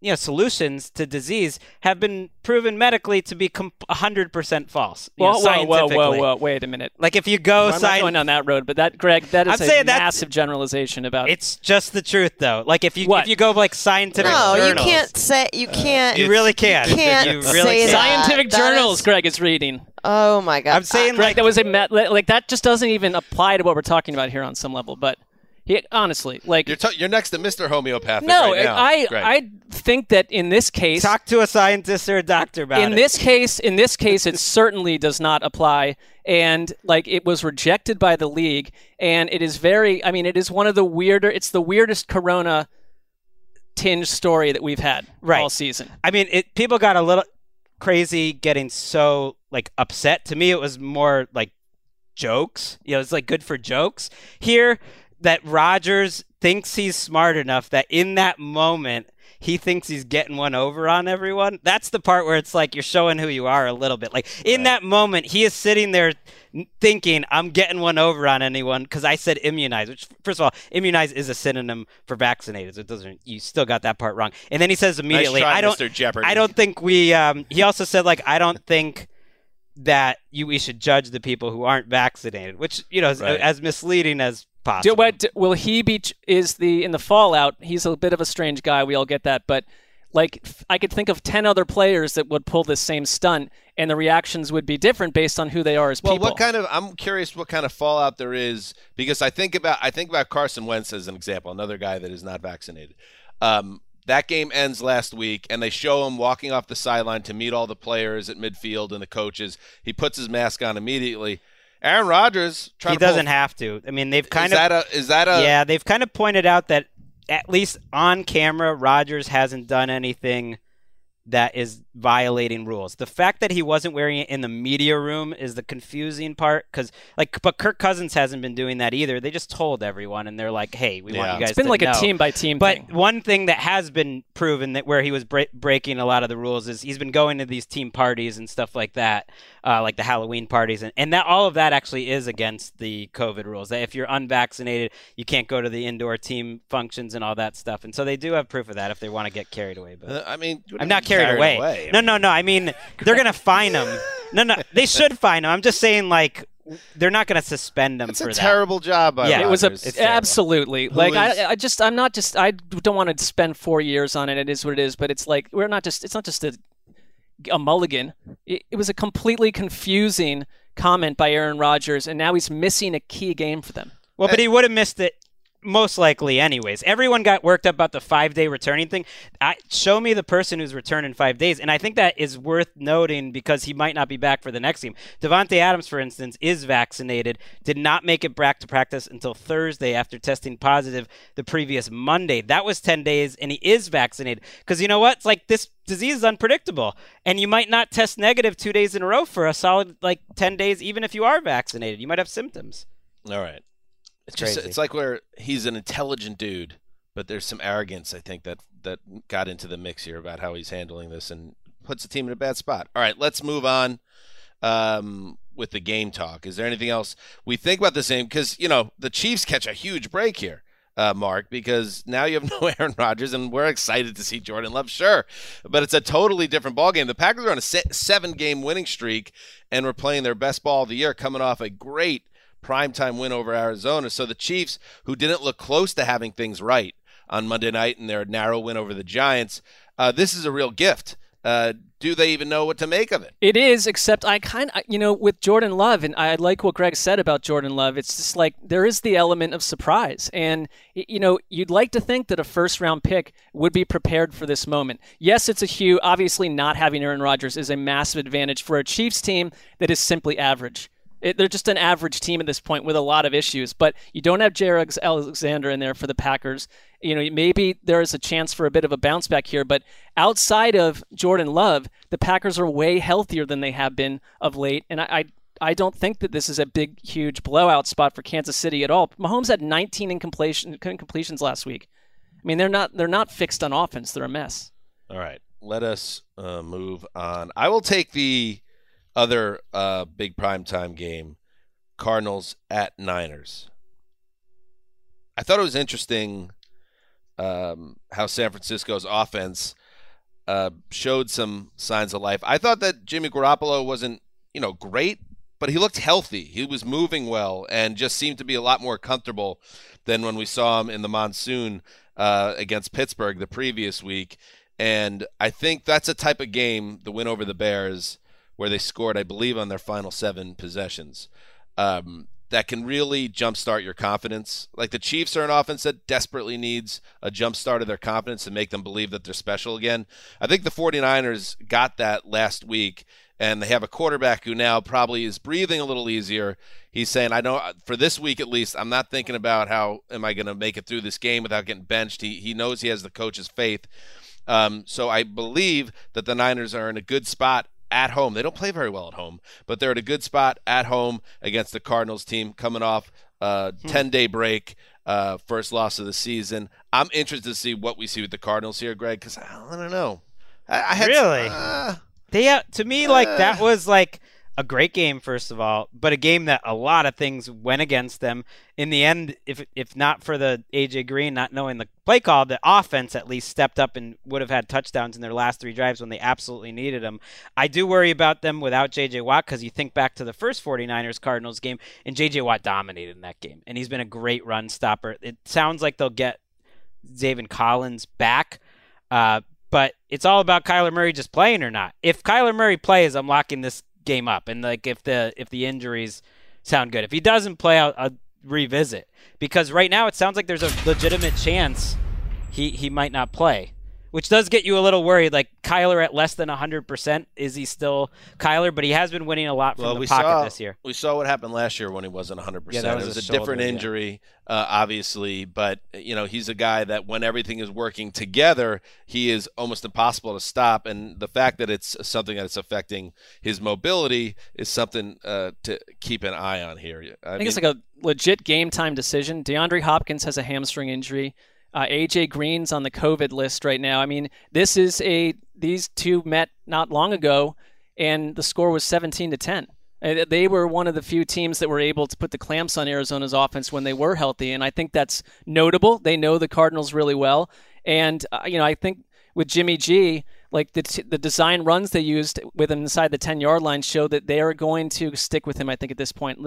you know solutions to disease have been proven medically to be com- 100% false you know, Whoa, whoa, whoa, whoa, Wait a minute. like if you go I'm not sci- going down that road, but that, Greg, that is I'm a saying that's- massive generalization about. it's just the truth though like if you What? if you go like scientific No, you can't say you uh, can't. you really can't You can't you really say can't. that. Scientific That journals, is- Greg is reading. Oh my god! i'm saying uh, Greg, like that was a met, like that just doesn't even apply to what we're talking about here on some level. But he, honestly, like You're, t- you're next to Mr. Homeopathic no, right now, I Greg. I think that in this case, talk to a scientist or a doctor about in it In this case, in this case, it certainly does not apply. And like it was rejected by the league, and it is very. I mean, it is one of the weirder. It's the weirdest Corona tinge story that we've had Right. all season. I mean, it people got a little crazy getting so like upset. To me, it was more like jokes. You know, it's like good for jokes. Here, that Rodgers thinks he's smart enough that in that moment he thinks he's getting one over on everyone. That's the part where it's like you're showing who you are a little bit. Like in that moment, he is sitting there thinking, "I'm getting one over on anyone" because I said immunize. Which, first of all, immunize is a synonym for vaccinated. So it doesn't. You still got that part wrong. And then he says immediately, try, "I don't." Mr. Jeopardy. I don't think we. Um, he also said like, "I don't think." That you we should judge the people who aren't vaccinated, which you know is Right. as misleading as Do, possible. what, do- will he be? Is the in the fallout? He's a bit of a strange guy. We all get that, but like I could think of ten other players that would pull this same stunt, and the reactions would be different based on who they are as Well, people. what kind of? I'm curious what kind of fallout there is because I think about I think about Carson Wentz as an example, another guy that is not vaccinated. Um, that game ends last week, and they show him walking off the sideline to meet all the players at midfield and the coaches. He puts his mask on immediately. Aaron Rodgers trying he doesn't have to. I mean, they've kind is of that a is that a yeah, they've kind of pointed out that at least on camera, Rodgers hasn't done anything that is violating rules. The fact that he wasn't wearing it in the media room is the confusing part because, like, but Kirk Cousins hasn't been doing that either. They just told everyone, and they're like, "Hey, we want you guys." it's been to like know. a team by team But thing. one thing that has been proven that where he was bre- breaking a lot of the rules is he's been going to these team parties and stuff like that, uh, like the Halloween parties, and, and that all of that actually is against the COVID rules. That if you're unvaccinated, you can't go to the indoor team functions and all that stuff. And so they do have proof of that if they want to get carried away. But Uh, I mean, I'm not mean carried, away. No, no, no. I mean, they're gonna fine him. No, no, they should fine him. I'm just saying, like, they're not gonna suspend him It's for a that. terrible job by Yeah, it was a Rodgers. It's terrible. absolutely Who like is- I, I just I'm not just I don't want to spend four years on it. It is what it is, but it's like we're not just it's not just a a mulligan. It, it was a completely confusing comment by Aaron Rodgers, and now he's missing a key game for them. Well, but he would have missed it most likely anyways. Everyone got worked up about the five day returning thing. I, show me the person who's returned in five days, and I think that is worth noting because he might not be back for the next game. Davante Adams, for instance, is vaccinated, did not make it back to practice until Thursday after testing positive the previous Monday. That was ten days, and he is vaccinated because you know what? It's like this disease is unpredictable, and you might not test negative two days in a row for a solid like ten days, even if you are vaccinated. You might have symptoms. All right. It's Crazy. just it's like where he's an intelligent dude, but there's some arrogance I think that that got into the mix here about how he's handling this and puts the team in a bad spot. All right, let's move on um, with the game talk. Is there anything else we think about the same? Because you know the Chiefs catch a huge break here. Uh, Mark, because now you have no Aaron Rodgers, and we're excited to see Jordan Love, sure, but it's a totally different ballgame. The Packers are on a se- seven-game winning streak, and we're playing their best ball of the year, coming off a great primetime win over Arizona. So the Chiefs, who didn't look close to having things right on Monday night in their narrow win over the Giants, uh, this is a real gift. Uh, do they even know what to make of it? It is, except I kind of, you know, with Jordan Love, and I like what Greg said about Jordan Love. It's just like there is the element of surprise. And, you know, you'd like to think that a first round pick would be prepared for this moment. Yes, it's a huge, obviously, not having Aaron Rodgers is a massive advantage for a Chiefs team that is simply average. It, they're just an average team at this point with a lot of issues, but you don't have Jaire Alexander in there for the Packers. You know, maybe there is a chance for a bit of a bounce back here, but outside of Jordan Love, the Packers are way healthier than they have been of late, and I. I I don't think that this is a big, huge blowout spot for Kansas City at all. Mahomes had 19 incompletion, incompletions last week. I mean, they're not they're not fixed on offense; they're a mess. All right, let us uh, move on. I will take the other uh, big primetime game, Cardinals at Niners. I thought it was interesting um, how San Francisco's offense uh, showed some signs of life. I thought that Jimmy Garoppolo wasn't, you know, great, but he looked healthy. He was moving well and just seemed to be a lot more comfortable than when we saw him in the monsoon uh, against Pittsburgh the previous week. And I think that's a type of game, the win over the Bears, where they scored, I believe, on their final seven possessions. Um, that can really jumpstart your confidence. Like the Chiefs are an offense that desperately needs a jumpstart of their confidence to make them believe that they're special again. I think the 49ers got that last week and they have a quarterback who now probably is breathing a little easier. He's saying, "I know for this week at least, I'm not thinking about how am I going to make it through this game without getting benched." He he knows he has the coach's faith. Um, so I believe that the Niners are in a good spot at home. They don't play very well at home, but they're at a good spot at home against the Cardinals team coming off a 10 day break. Uh, first loss of the season. I'm interested to see what we see with the Cardinals here, Greg, because I, don't know. I, I had Really? uh, They uh, to me like that was like a great game first of all, but a game that a lot of things went against them. In the end, if if not for the AJ Green not knowing the play call, the offense at least stepped up and would have had touchdowns in their last three drives when they absolutely needed them. I do worry about them without JJ Watt because you think back to the first 49ers Cardinals game and JJ Watt dominated in that game and he's been a great run stopper. It sounds like they'll get Zaven Collins back. Uh, but it's all about Kyler Murray just playing or not. If Kyler Murray plays, I'm locking this game up. And like if the if the injuries sound good, if he doesn't play, I'll, I'll revisit. Because right now it sounds like there's a legitimate chance he he might not play, which does get you a little worried. Like Kyler at less than 100%, is he still Kyler? But he has been winning a lot from well, the we pocket saw this year. we saw what happened last year when he wasn't 100. Yeah, percent that It was was a a shoulder, different yeah. injury, uh, obviously, but you know he's a guy that when everything is working together, he is almost impossible to stop. And the fact that it's something that's affecting his mobility is something uh, to keep an eye on here. I, I think it's like a legit game time decision. DeAndre Hopkins has a hamstring injury. Uh, AJ Green's on the COVID list right now. I mean, this is a these two met not long ago, and the score was 17 to 10. Uh, They were one of the few teams that were able to put the clamps on Arizona's offense when they were healthy, and I think that's notable. They know the Cardinals really well, and uh, you know I think with Jimmy G, like the t- the design runs they used with him inside the 10 yard line show that they are going to stick with him. I think at this point,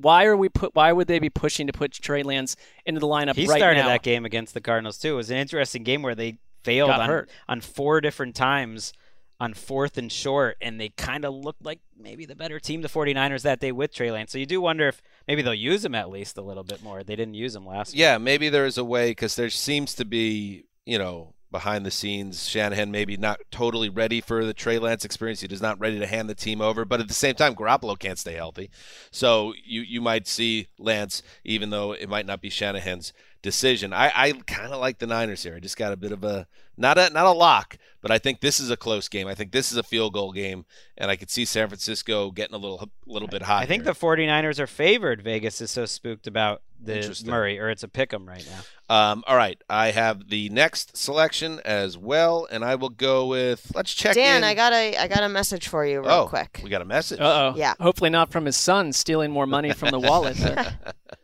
why are we put? Why would they be pushing to put Trey Lance into the lineup He right started now? that game against the Cardinals too. It was an interesting game where they failed Got on, hurt. on four different times on fourth and short, and they kind of looked like maybe the better team, the 49ers, that day with Trey Lance. So you do wonder if maybe they'll use him at least a little bit more. They didn't use him last Yeah, maybe there is a way because there seems to be, you know, behind the scenes, Shanahan maybe not totally ready for the Trey Lance experience. He is not ready to hand the team over, but at the same time, Garoppolo can't stay healthy. So you you might see Lance, even though it might not be Shanahan's decision. I, I kind of like the Niners here. I just got a bit of a not a not a lock, but I think this is a close game. I think this is a field goal game, and I could see San Francisco getting a little little bit hot. I think here. the 49ers are favored. Vegas is so spooked about the Murray, or it's a pick 'em right now. Um, all right, I have the next selection as well, and I will go with. Let's check Dan, in. I got a I got a message for you real oh, quick. we got a message. Uh oh. Yeah. Hopefully not from his son stealing more money from the wallet.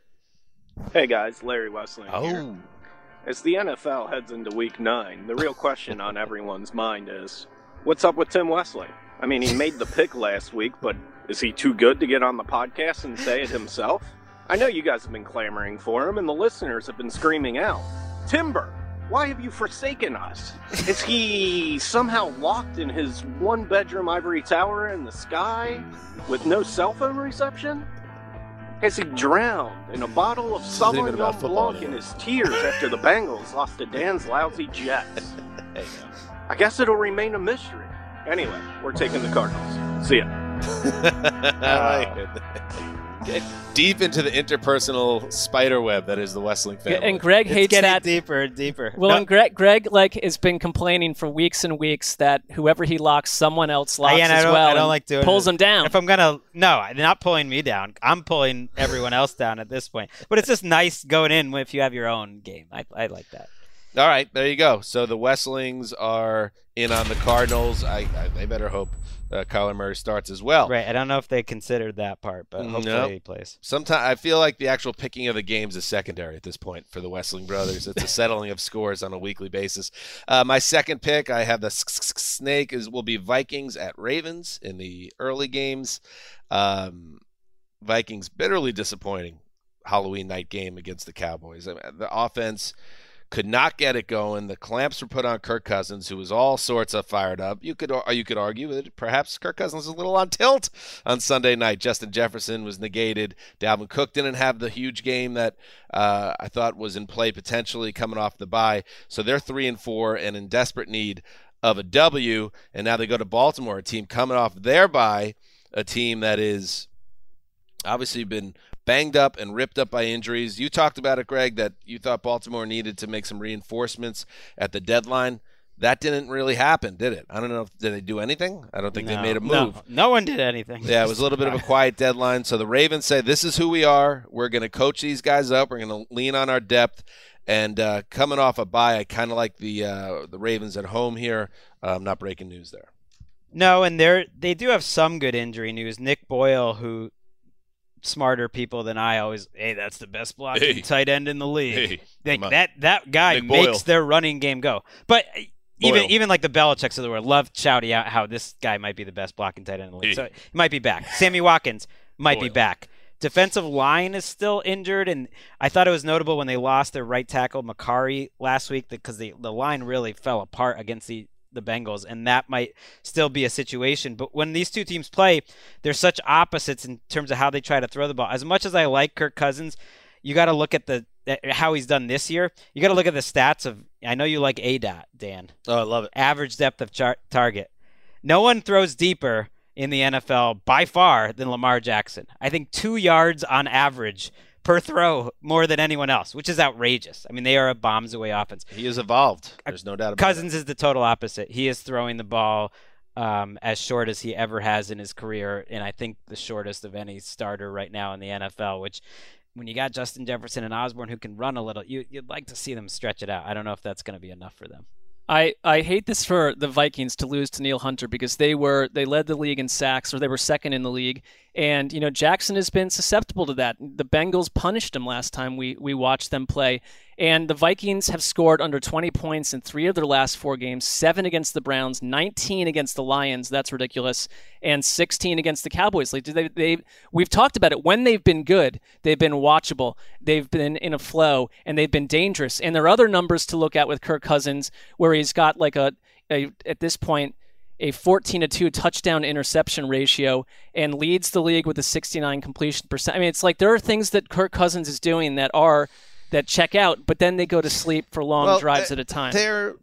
Hey guys, Larry Westling here. Oh, As the NFL heads into week nine, the real question on everyone's mind is what's up with Tim Wesseling? I mean, he made the pick last week, but is he too good to get on the podcast and say it himself? I know you guys have been clamoring for him, and the listeners have been screaming out Timber, why have you forsaken us? Is he somehow locked in his one bedroom ivory tower in the sky with no cell phone reception? Has he drowned in a bottle of isn't even about Sauvignon football Blanc in his tears after the Bengals lost to Dan's lousy Jets? there you go. I guess it'll remain a mystery. Anyway, we're taking the Cardinals. See ya. I like it. Oh. Get deep into the interpersonal spider web that is the Wesseling family. and Greg It's hates getting that. deeper and deeper. Well, No, and Greg, Greg like has been complaining for weeks and weeks that whoever he locks, someone else locks I, and I as don't, well. I don't like doing pulls it. him down. If I'm gonna, no, they're not pulling me down. I'm pulling everyone else down at this point. But it's just nice going in if you have your own game. I, I like that. All right, there you go. So the Wesselings are in on the Cardinals. I, I they better hope uh, Kyler Murray starts as well. Right. I don't know if they considered that part, but hopefully no. he plays. Sometimes I feel like the actual picking of the games is secondary at this point for the Wesseling brothers. It's a settling of scores on a weekly basis. Uh, my second pick, I have the snake is will be Vikings at Ravens in the early games. Um, Vikings bitterly disappointing Halloween night game against the Cowboys. I mean, the offense could not get it going. The clamps were put on Kirk Cousins, who was all sorts of fired up. You could you could argue that perhaps Kirk Cousins was a little on tilt on Sunday night. Justin Jefferson was negated. Dalvin Cook didn't have the huge game that uh, I thought was in play potentially coming off the bye. So they're three and four and in desperate need of a W. And now they go to Baltimore, a team coming off their bye, a team that is obviously been banged up and ripped up by injuries. You talked about it, Greg, that you thought Baltimore needed to make some reinforcements at the deadline. That didn't really happen, did it? I don't know. If, did they do anything? I don't think they made a move. No no one did anything. Yeah, it was a little bit of a quiet deadline. So the Ravens say, "This is who we are. We're going to coach these guys up. We're going to lean on our depth." And uh, coming off a bye, I kind of like the uh, the Ravens at home here. Um, not breaking news there. No, and they're they do have some good injury news. Nick Boyle, who smarter people than I always, hey, that's the best blocking Hey. tight end in the league. Hey, Like, that that guy makes Boyle. their running game go. But uh, even even like the Belichick's of the world love shouting out how this guy might be the best blocking tight end in the league. Hey. So he might be back. Sammy Watkins might be back. Defensive line is still injured, and I thought it was notable when they lost their right tackle Mekari last week because the the line really fell apart against the the Bengals, and that might still be a situation. But when these two teams play, they're such opposites in terms of how they try to throw the ball. As much as I like Kirk Cousins, you got to look at the at how he's done this year. You got to look at the stats of. I know you like A dot, Dan. Oh, I love it. Average depth of char- target. No one throws deeper in the NFL by far than Lamar Jackson. I think two yards on average per throw more than anyone else, which is outrageous. I mean, they are a bombs away offense. He has evolved. There's no doubt about it. Cousins is the total opposite. He is throwing the ball um, as short as he ever has in his career, and I think the shortest of any starter right now in the NFL. Which, when you got Justin Jefferson and Osborn who can run a little, you, you'd like to see them stretch it out. I don't know if that's going to be enough for them. I, I hate this for the Vikings to lose Danielle Hunter because they were they led the league in sacks or they were second in the league and you know Jackson has been susceptible to that. The Bengals punished him last time we we watched them play and the Vikings have scored under 20 points in 3 of their last 4 games, 7 against the Browns, 19 against the Lions, that's ridiculous, and 16 against the Cowboys. Like they they we've talked about it when they've been good, they've been watchable, they've been in a flow and they've been dangerous. And there are other numbers to look at with Kirk Cousins where he's got like a, a at this point a 14 to 2 touchdown interception ratio and leads the league with a 69 completion percent. I mean, it's like there are things that Kirk Cousins is doing that are that check out, but then they go to sleep for long Well, drives uh, at a time. Their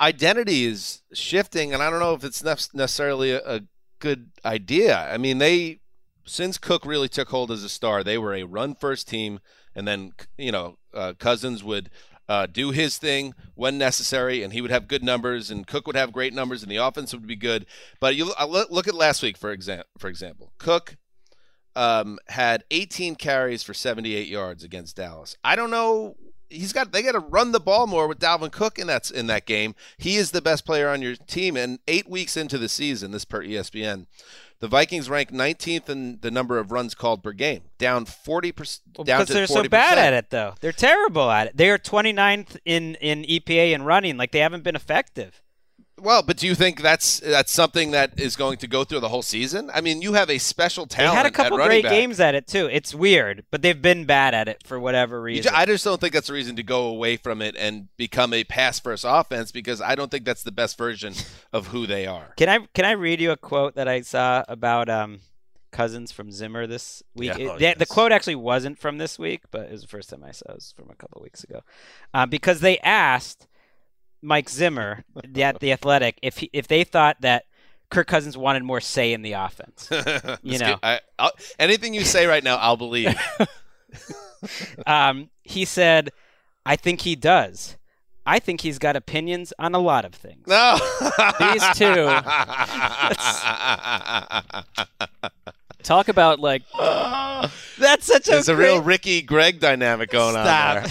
identity is shifting, and I don't know if it's necessarily a, good idea. I mean, they since Cook really took hold as a star, they were a run-first team, and then you know uh, Cousins would. Uh, do his thing when necessary, and he would have good numbers, and Cook would have great numbers, and the offense would be good. But you uh, look look at last week, for example. For example, Cook um, had 18 carries for 78 yards against Dallas. I don't know. He's got they got to run the ball more with Dalvin Cook in that in that game. He is the best player on your team. And eight weeks into the season, this per ESPN, the Vikings rank 19th in the number of runs called per game, down 40 percent. Well, down because they're 40%. so bad at it, though. They're terrible at it. They are 29th in, in EPA and running. Like, they haven't been effective. Well, but do you think that's that's something that is going to go through the whole season? I mean, you have a special talent. They had a couple great back. games at it, too. It's weird, but they've been bad at it for whatever reason. ju- I just don't think that's a reason to go away from it and become a pass first offense because I don't think that's the best version of who they are. Can I can I read you a quote that I saw about um, Cousins from Zimmer this week? Yeah, It- oh, the, the quote actually wasn't from this week, but it was the first time I saw it. It was from a couple weeks ago, uh, because they asked Mike Zimmer, at the Athletic, if he, if they thought that Kirk Cousins wanted more say in the offense. you know. I, anything you say right now, I'll believe. um, he said, "I think he does." I think he's got opinions on a lot of things. No, These two. Talk about like That's such a There's a real Ricky Greg dynamic going on Stop.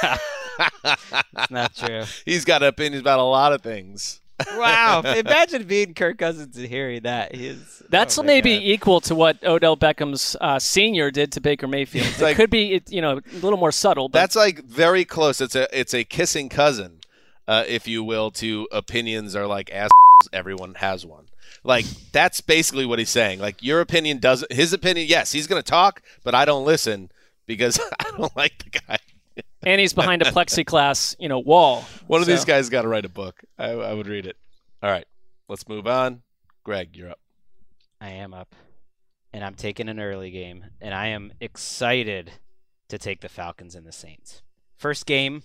there. Stop. That's not true. He's got opinions about a lot of things. Wow! Imagine being Kirk Cousins and hearing that. He. That's oh maybe God. equal to what Odell Beckham's uh, senior did to Baker Mayfield. it like- could be, it, you know, a little more subtle. But That's like very close. It's a it's a kissing cousin, uh, if you will, to opinions are like ass. Everyone has one. Like that's basically what he's saying. Like your opinion doesn't. His opinion, yes, he's going to talk, but I don't listen because I don't like the guy. And he's behind a plexiglass, you know, wall. One of So- these guys got to write a book. I, I would read it. All right, let's move on. Greg, you're up. I am up, and I'm taking an early game, and I am excited to take the Falcons and the Saints. First game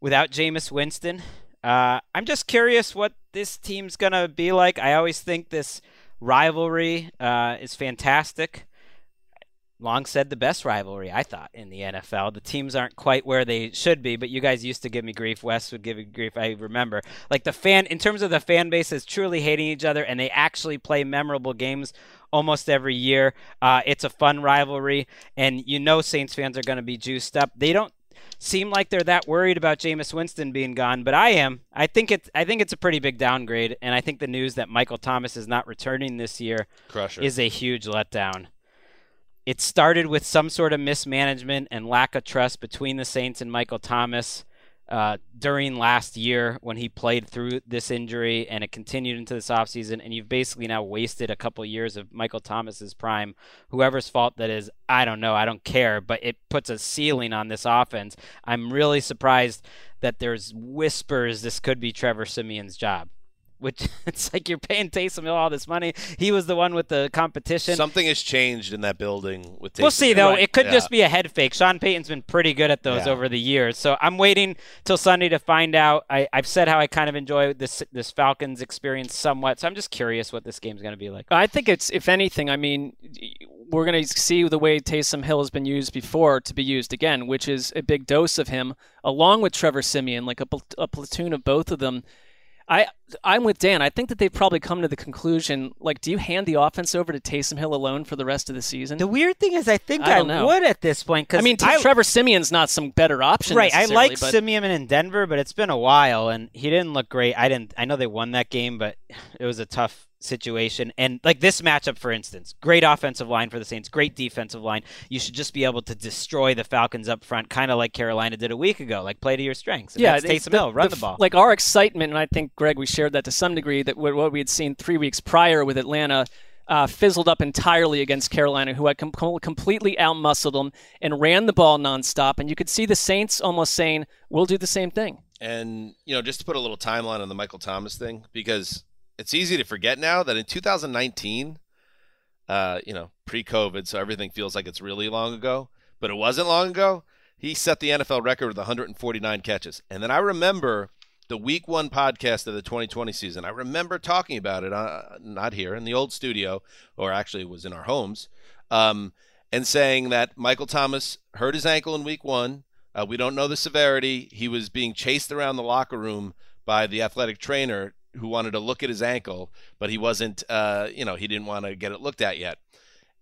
without Jameis Winston. Uh, I'm just curious what this team's gonna be like. I always think this rivalry uh, is fantastic. Long said the best rivalry I thought in the NFL. The teams aren't quite where they should be, but you guys used to give me grief. Wes would give me grief. I remember. Like the fan, in terms of the fan bases truly hating each other, and they actually play memorable games almost every year. Uh, it's a fun rivalry, and you know Saints fans are going to be juiced up. They don't seem like they're that worried about Jameis Winston being gone, but I am. I think it's I think it's a pretty big downgrade, and I think the news that Michael Thomas is not returning this year Crusher. is a huge letdown. It started with some sort of mismanagement and lack of trust between the Saints and Michael Thomas uh, during last year when he played through this injury, and it continued into this offseason. And you've basically now wasted a couple years of Michael Thomas's prime. Whoever's fault that is, I don't know. I don't care. But it puts a ceiling on this offense. I'm really surprised that there's whispers this could be Trevor Siemian's job. Which it's like you're paying Taysom Hill all this money. He was the one with the competition. Something has changed in that building with. We'll see Hill. though. It could Yeah. just be a head fake. Sean Payton's been pretty good at those Yeah. over the years, so I'm waiting till Sunday to find out. I, I've said how I kind of enjoy this this Falcons experience somewhat, so I'm just curious what this game's going to be like. I think it's, if anything, I mean, we're going to see the way Taysom Hill has been used before to be used again, which is a big dose of him, along with Trevor Siemian, like a, pl- a platoon of both of them. I I'm with Dan. I think that they've probably come to the conclusion like, do you hand the offense over to Taysom Hill alone for the rest of the season? The weird thing is, I think I I, would at this point because I mean, Trevor Siemian's not some better option, Right, I like but Siemian in Denver, but it's been a while, and he didn't look great. I didn't. I know they won that game, but it was a tough situation. And like this matchup, for instance, great offensive line for the Saints, great defensive line. You should just be able to destroy the Falcons up front, kind of like Carolina did a week ago. Like play to your strengths. And yeah, Taysom Hill, run the, f- ball. Like our excitement, and I think Greg, we shared that to some degree. That what what we had seen three weeks prior with Atlanta. Uh, fizzled up entirely against Carolina, who had com- completely outmuscled them and ran the ball nonstop. And you could see the Saints almost saying, "We'll do the same thing." And you know, just to put a little timeline on the Michael Thomas thing, because it's easy to forget now that in 2019, uh, you know, pre-COVID, so everything feels like it's really long ago, but it wasn't long ago. He set the NFL record with 149 catches, and then I remember the Week One podcast of the 2020 season. I remember talking about it, uh, not here in the old studio, or actually it was in our homes, um, and saying that Michael Thomas hurt his ankle in Week One. Uh, we don't know the severity. He was being chased around the locker room by the athletic trainer who wanted to look at his ankle, but he wasn't, uh, you know, he didn't want to get it looked at yet.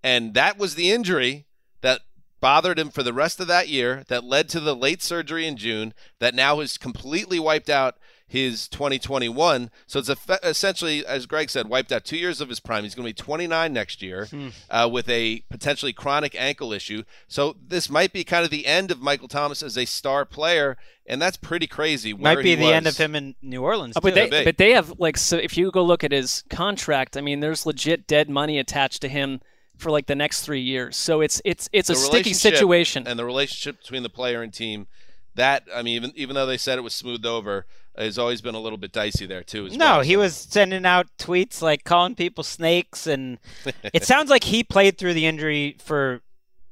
And that was the injury that bothered him for the rest of that year, that led to the late surgery in June, that now has completely wiped out his 2021. So it's eff- essentially, as Greg said, wiped out two years of his prime. He's going to be 29 next year Hmm. uh, with a potentially chronic ankle issue. So this might be kind of the end of Michael Thomas as a star player, and that's pretty crazy. Might be he the end of him in New Orleans. Oh, but they, but they have like so if you go look at his contract, I mean, there's legit dead money attached to him for like the next three years. So it's it's it's a sticky situation. and the relationship between the player and team. That I mean, even even though they said it was smoothed over, has always been a little bit dicey there too. As No, well. he was sending out tweets like calling people snakes, and it sounds like he played through the injury for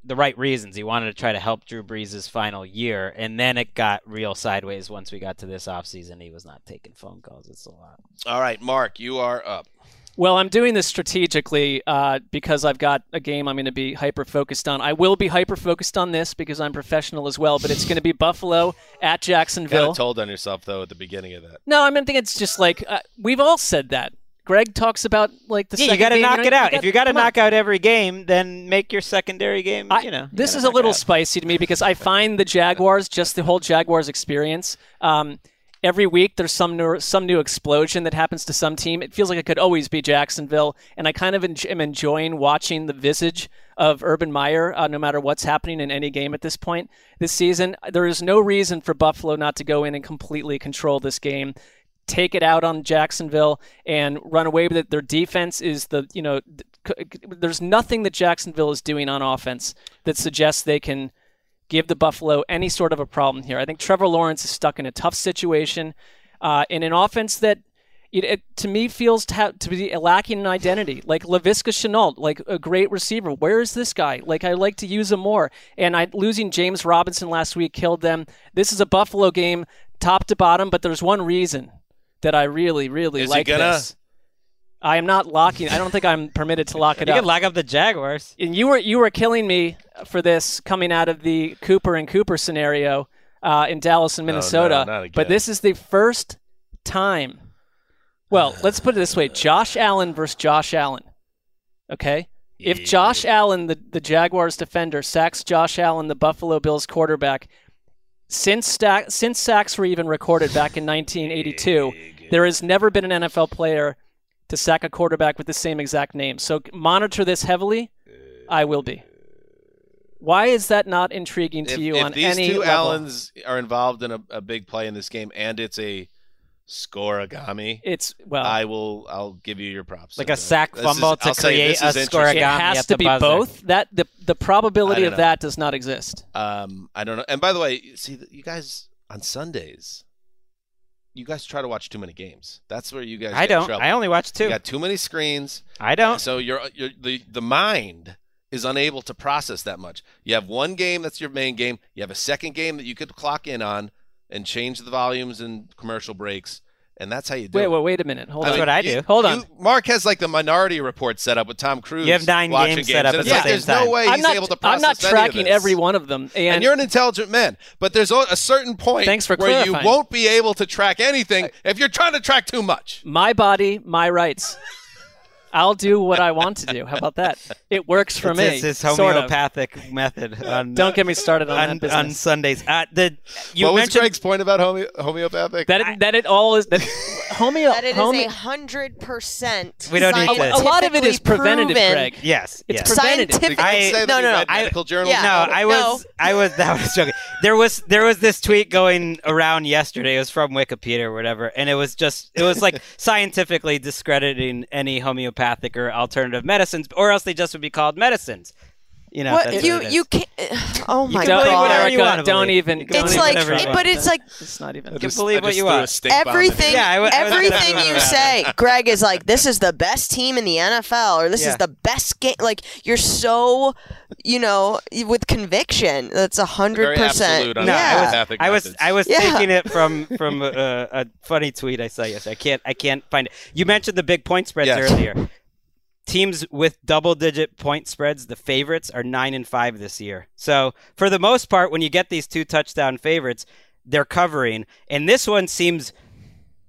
the right reasons. He wanted to try to help Drew Brees' final year, and then it got real sideways once we got to this offseason. He was not taking phone calls. It's a lot. All right, Mark, you are up. Well, I'm doing this strategically uh, because I've got a game I'm going to be hyper focused on. I will be hyper focused on this because I'm professional as well, but it's going to be Buffalo at Jacksonville. Kind Jacksonville. of told on yourself though at the beginning of that. No, I mean, I think it's just like uh, we've all said that. Greg talks about like the yeah, you got to knock know, it out. got- if you got to come on. knock out every game, then make your secondary game. I- you know, this gotta is a little spicy to me because I find the Jaguars, just the whole Jaguars experience. Um, every week there's some new, some new explosion that happens to some team. It feels like it could always be Jacksonville, and I kind of en- am enjoying watching the visage of Urban Meyer, uh, no matter what's happening in any game at this point this season. There is no reason for Buffalo not to go in and completely control this game take it out on Jacksonville and run away with it. Their defense is the, you know, there's nothing that Jacksonville is doing on offense that suggests they can give the Buffalo any sort of a problem here. I think Trevor Lawrence is stuck in a tough situation uh, in an offense that. It, it to me feels to, have, to be lacking an identity. Like Laviska Shenault, like a great receiver. Where is this guy? Like I like to use him more. And I losing James Robinson last week killed them. This is a Buffalo game, top to bottom. But there's one reason that I really, really Is like gonna- this. I am not locking. I don't think I'm permitted to lock it You up. You can lock up the Jaguars. and you were you were killing me for this coming out of the Cooper and Cooper scenario uh, in Dallas and Oh, no, Minnesota. not again. but this is the first time. Well, let's put it this way: Josh Allen versus Josh Allen. Okay. If Josh Allen, the, the Jaguars defender, sacks Josh Allen, the Buffalo Bills quarterback, since sta- since sacks were even recorded back in 1982, there has never been an NFL player to sack a quarterback with the same exact name. So monitor this heavily. I will be. Why is that not intriguing to if, you if on any level? these two? Allens are involved in a, a big play in this game, and it's a scorigami, It's well, I will. I'll give you your props. Like a sack this fumble is- to I'll say create this a is interesting. scorigami it has at to the be buzzer. both. That the the probability of know. that does not exist. Um, I don't know. And by the way, see, you guys on Sundays, you guys try to watch too many games. That's where you guys. I don't. I only watch two. You got too many screens. I don't. So you're, you're the the mind is unable to process that much. You have one game that's your main game. You have a second game that you could clock in on and change the volumes and commercial breaks, and that's how you do Wait, it. wait, wait a minute. Hold That's on. what I you- do. Hold you- on. Mark has like the Minority Report set up with Tom Cruise. You have nine watching games set up and at the like, same There's time. no way I'm he's not, able to process. I'm process not any of tracking this. every one of them. And, And, you're an intelligent man, but there's a a certain point Thanks for where you won't be able to track anything if you're trying to track too much. my body, my rights. I'll do what I want to do. How about that? It works for it's me. This is sort of. homeopathic method. On, Don't get me started on, on, that on. Sundays. Uh, the you what was mentioned Greg's point about home- homeopathic? that it, that it all is that homeo. That it is home- a hundred percent. We don't need to- a lot of it is preventative, proven. Greg. yes, It's yes. preventative. Scientific. I- no, no, no. I- medical journals. yeah. No, I was, I was, that was joking. There was, there was this tweet going around yesterday. It was from Wikipedia or whatever, and it was just, it was like scientifically discrediting any homeopathic or alternative medicines, or else they just would be called medicines. You know, What you what it is. you can't? Oh my can believe god! whatever you don't believe. even. Don't It's even like, you it- want. but it's like It's not even. You can believe what you threw a want. stink bomb in everything. Yeah, I I everything you say, Greg, is like this is the best team in the NFL, or this Yeah. is the best game. Like you're so, you know, with conviction. That's a hundred percent. absolute on No, Yeah. I was, homeopathic I was. I was Yeah. taking it from from a, a funny tweet I saw yesterday. I can't, I can't find it. You mentioned the big point spreads Yes. earlier. Teams with double-digit point spreads, the favorites are nine and five this year. So for the most part, when you get these two touchdown favorites, they're covering, and this one seems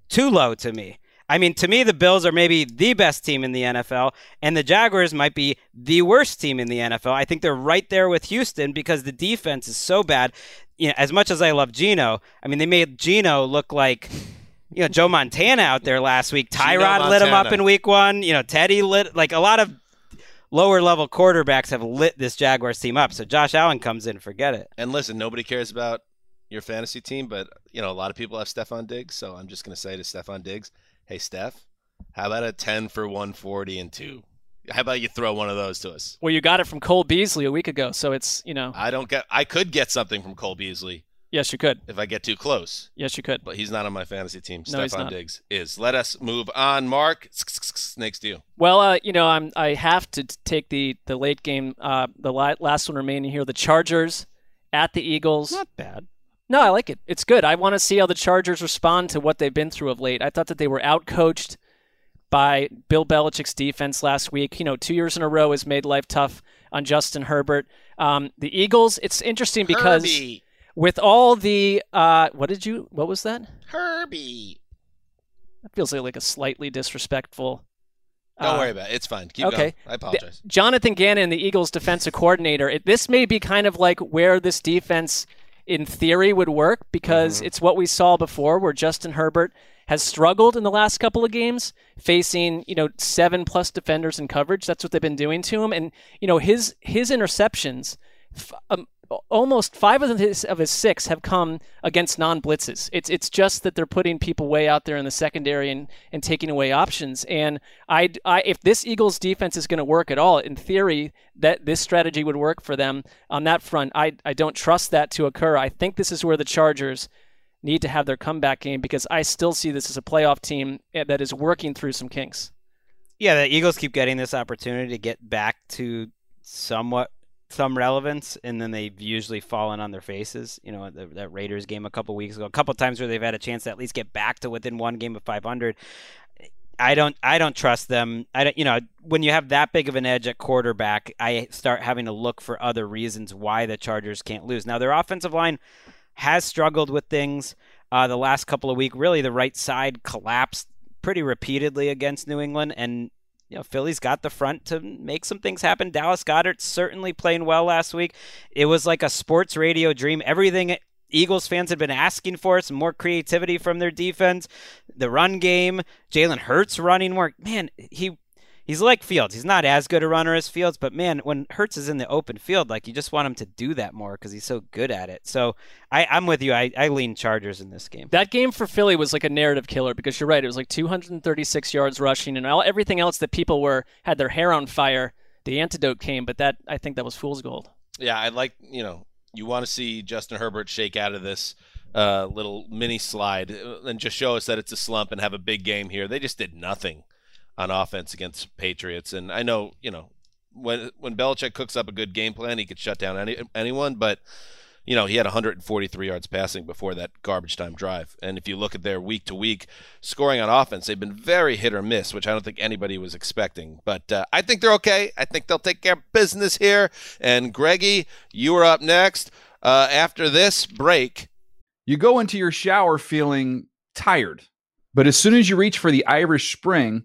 too low to me. I mean, to me, the Bills are maybe the best team in the NFL, and the Jaguars might be the worst team in the NFL. I think they're right there with Houston because the defense is so bad. You know, as much as I love Gino, I mean, they made Gino look like you know Joe Montana out there last week. Tyrod lit him up in Week One. You know, Teddy lit like a lot of lower level quarterbacks have lit this Jaguars team up. So Josh Allen comes in, forget it. And listen, nobody cares about your fantasy team, but you know a lot of people have Stefon Diggs, so I'm just going to say to Stefon Diggs, "Hey Steph, how about a 10 for 140 and two? How about you throw one of those to us? Well, you got it from Cole Beasley a week ago, so it's you know. I don't get. I could get something from Cole Beasley Yes, you could. if I get too close, Yes, you could. but he's not on my fantasy team. No, he's Stefon. Diggs is. Let us move on. Mark, next to you. Well, uh, you know, I'm I have to take the the late game, uh, the last one remaining here. The Chargers at the Eagles. Not bad. No, I like it. It's good. I want to see how the Chargers respond to what they've been through of late. I thought that they were outcoached by Bill Belichick's defense last week. You know, two years in a row has made life tough on Justin Herbert. Um, the Eagles. It's interesting because Herbie. With all the uh, what did you? What was that? Herbie. That feels like, like a slightly disrespectful Don't Uh, worry about it. It's fine. Keep okay. going. I apologize. Jonathan Gannon, the Eagles' defensive coordinator, it, this may be kind of like where this defense, in theory, would work because it's what we saw before, where Justin Herbert has struggled in the last couple of games, facing you know seven plus defenders in coverage. That's what they've been doing to him, and you know his his interceptions. F- um, almost five of his of his six have come against non blitzes. It's it's just that they're putting people way out there in the secondary and, and taking away options. And I, I if this Eagles defense is going to work at all, in theory, that this strategy would work for them on that front. I I don't trust that to occur. I think this is where the Chargers need to have their comeback game because I still see this as a playoff team eh, that is working through some kinks. Yeah, the Eagles keep getting this opportunity to get back to somewhat some relevance, and then they've usually fallen on their faces. You know, the, that Raiders game a couple weeks ago, a couple times where they've had a chance to at least get back to within one game of 500. I don't, I don't trust them. I don't, you know, when you have that big of an edge at quarterback, I start having to look for other reasons why the Chargers can't lose. Now their offensive line has struggled with things uh, the last couple of weeks. Really, the right side collapsed pretty repeatedly against New England, and you know, Philly's got the front to make some things happen. Dallas Goedert certainly playing well last week. It was like a sports radio dream. Everything Eagles fans had been asking for, some more creativity from their defense, the run game, Jalen Hurts running more. Man, he he's like Fields. He's not as good a runner as Fields, but man, when Hurts is in the open field, like you just want him to do that more because he's so good at it. So I, I'm with you. I, I lean Chargers in this game. That game for Philly was like a narrative killer because you're right. It was like 236 yards rushing and all everything else that people were had their hair on fire. The antidote came, but that I think that was fool's gold. Yeah, I like you know you want to see Justin Herbert shake out of this uh, little mini slide uh, and just show us that it's a slump and have a big game here. They just did nothing on offense against Patriots, and I know you know when when Belichick cooks up a good game plan, he could shut down any anyone, but. You know, he had 143 yards passing before that garbage time drive. And if you look at their week to week scoring on offense, they've been very hit or miss, which I don't think anybody was expecting. But uh, I think they're okay. I think they'll take care of business here. And Greggy, you are up next. Uh, after this break, You go into your shower feeling tired, but as soon as you reach for the Irish Spring,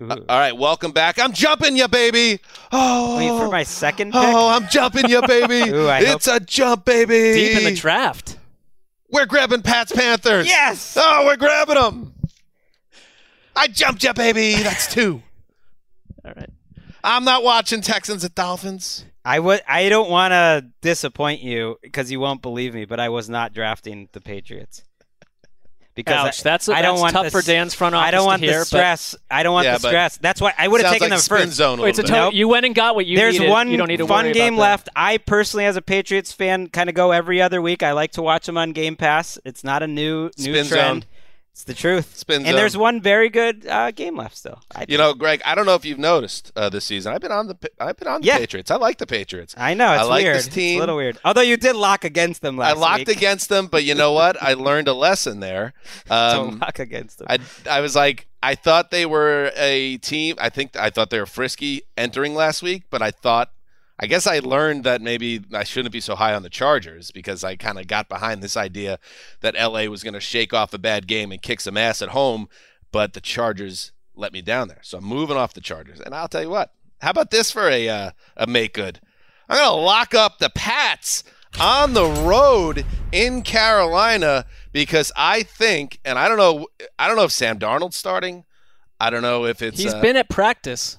Uh, all right, welcome back. I'm jumping you, baby. Oh, Wait for my second pick. Oh, I'm jumping you, baby. Ooh, it's a jump, baby. Deep in the draft. We're grabbing Pat's Panthers. Yes. Oh, we're grabbing them. I jumped you, baby. That's two. All right. I'm not watching Texans at Dolphins. I would. I don't want to disappoint you because you won't believe me, but I was not drafting the Patriots. Because Ouch, I, that's- I don't that's want tough the for s- Dan's front I don't office to want hear, the stress. I don't want Yeah, the stress. That's why I would have taken like them first. zone a Wait, it's a bit. total, you went and got what you There's needed. one you don't need to fun worry game about left. I personally, as a Patriots fan, kind of go every other week. I like to watch them on Game Pass. It's not a new new Spin trend. zone. It's the truth. Spin and there's one very good uh, game left still. I, You know, Greg, I don't know if you've noticed uh, this season. I've been on the I've been on the Yeah. Patriots. I like the Patriots. I know it's I like weird. this team. It's a little weird. Although you did lock against them last. Week. I locked week. against them, but you know what? I learned a lesson there. Don't Um, lock against them. I I was like I thought they were a team. I think I thought they were frisky entering last week, but I thought I guess I learned that maybe I shouldn't be so high on the Chargers because I kind of got behind this idea that LA was going to shake off a bad game and kick some ass at home, but the Chargers let me down there. So I'm moving off the Chargers. And I'll tell you what. How about this for a uh, a make good? I'm going to lock up the Pats on the road in Carolina because I think, and I don't know, I don't know if Sam Darnold's starting. I don't know if it's. He's uh, been at practice.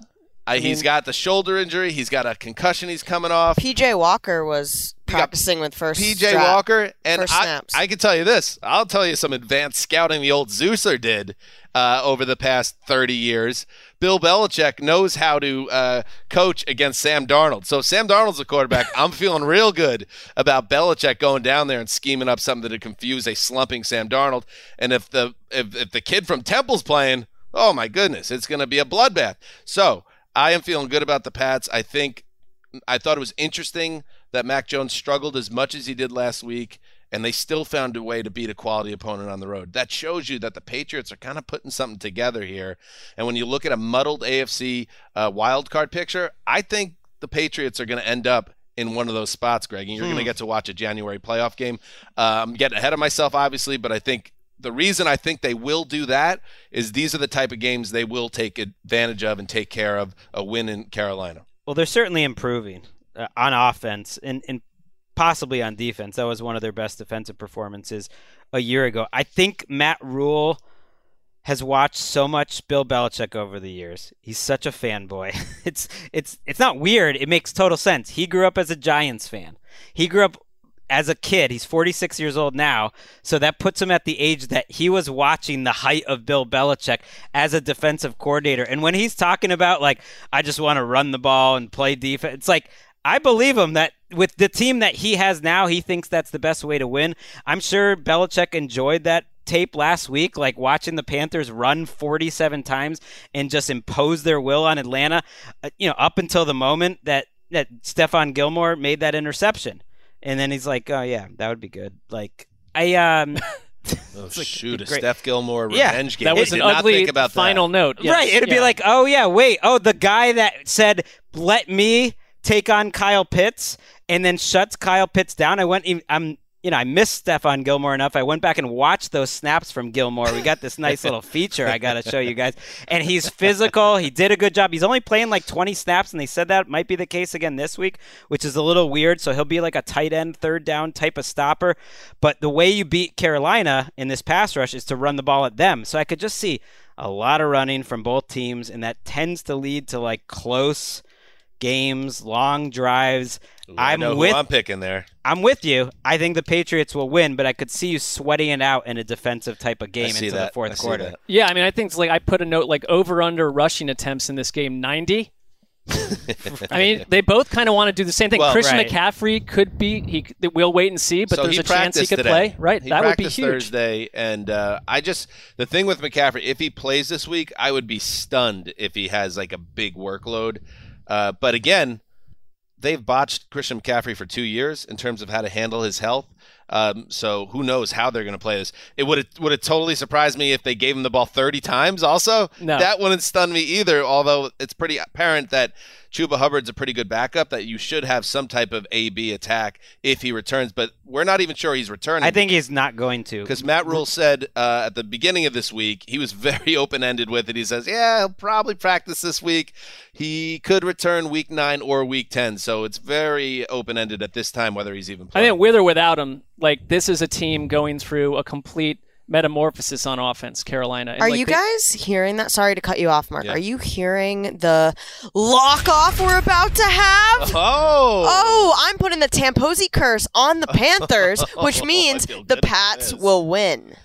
I, I he's mean- got the shoulder injury. He's got a concussion. He's coming off. PJ Walker was practicing with first PJ strap- Walker and I, snaps. I can tell you this. I'll tell you some advanced scouting the old Zeuser did uh, over the past 30 years. Bill Belichick knows how to uh, coach against Sam Darnold. So if Sam Darnold's a quarterback. I'm feeling real good about Belichick going down there and scheming up something to confuse a slumping Sam Darnold. And if the if, if the kid from Temple's playing, oh my goodness, it's going to be a bloodbath. So I am feeling good about the Pats. I think I thought it was interesting that Mac Jones struggled as much as he did last week, and they still found a way to beat a quality opponent on the road. That shows you that the Patriots are kind of putting something together here. And when you look at a muddled AFC uh, wild card picture, I think the Patriots are going to end up in one of those spots, Greg, and you're going to Hmm. get to watch a January playoff game. Uh, I'm getting ahead of myself, obviously, but I think the reason I think they will do that is these are the type of games they will take advantage of and take care of a win in Carolina. Well, they're certainly improving uh, on offense and, and possibly on defense. That was one of their best defensive performances a year ago. I think Matt Rhule has watched so much Bill Belichick over the years. He's such a fanboy. It's it's it's not weird. It makes total sense. He grew up as a Giants fan. He grew up as a kid. He's 46 years old now, so that puts him at the age that he was watching the height of Bill Belichick as a defensive coordinator. And when he's talking about like I just want to run the ball and play defense, it's like I believe him that with the team that he has now, he thinks that's the best way to win. I'm sure Belichick enjoyed that tape last week, like watching the Panthers run 47 times and just impose their will on Atlanta, uh, you know, up until the moment that that Stephon Gilmore made that interception. And then he's like, "Oh yeah, that would be good." Like I um Oh shoot, a great- Steph Gilmore Yeah. revenge game. That was Did an not ugly think about final that. note. Yes, right. It'd be like, oh yeah, wait, oh the guy that said let me take on Kyle Pitts and then shuts Kyle Pitts down. I went, I'm, you know, I missed Stephon Gilmore enough. I went back and watched those snaps from Gilmore. We got this nice little feature I got to show you guys. And he's physical. He did a good job. He's only playing like 20 snaps, and they said that might be the case again this week, which is a little weird. So he'll be like a tight end, third down type of stopper. But the way you beat Carolina in this pass rush is to run the ball at them. So I could just see a lot of running from both teams, and that tends to lead to like close games, long drives. I I'm know who with I'm picking there. I'm with you. I think the Patriots will win, but I could see you sweating it out in a defensive type of game see into the fourth I quarter. that. Yeah, I mean, I think it's like I put a note like over under rushing attempts in this game 90. I mean, they both kind of want to do the same thing. Well, Christian right. McCaffrey could be. He we'll wait and see, but so there's a chance he could today. play. Right, He that would be huge. Thursday, and uh, I just the thing with McCaffrey, if he plays this week, I would be stunned if he has like a big workload. Uh, but again, they've botched Christian McCaffrey for two years in terms of how to handle his health. Um, so who knows how they're going to play this? It would have would have totally surprised me if they gave him the ball thirty times. Also, No. that wouldn't stun me either. Although it's pretty apparent that Chuba Hubbard's a pretty good backup. That you should have some type of A B attack if he returns. But we're not even sure he's returning. I think he's not going to. Because Matt Rhule said uh, at the beginning of this week, he was very open ended with it. He says, Yeah, he'll probably practice this week. He could return week nine or week 10. So it's very open ended at this time whether he's even playing." I think with or without him, like this is a team going through a complete metamorphosis on offense. Carolina. And, Are like, you they- guys hearing that? Sorry to cut you off, Mark. Yeah. Are you hearing the lock off we're about to have? Oh! Oh, I'm putting the Tamposi curse on the Panthers, which oh, means feel the Pats will win.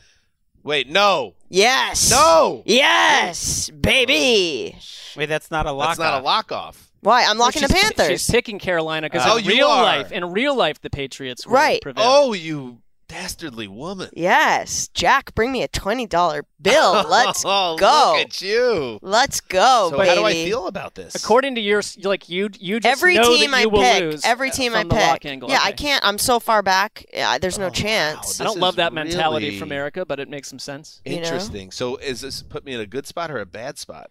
Wait, no. Yes. No. Yes, oh, baby. Wait, that's not a lock. That's not a lock off. Why? I'm locking the she's, Panthers. She's picking Carolina because Oh, in you real are. life, in real life, the Patriots will Right. prevail. Oh, you dastardly woman. yes, Jack, bring me a twenty dollar bill. Let's oh, go. Look at you. Let's go, so baby. how do I feel about this? According to your, like you, you just Every know team that I you will pick, lose every team I from the lock pick. angle. Yeah, I can't. I'm so far back. Yeah, there's no Oh, wow. chance. I don't love is that mentality really from Erica, but it makes some sense. you know? Interesting. So is this put me in a good spot or a bad spot?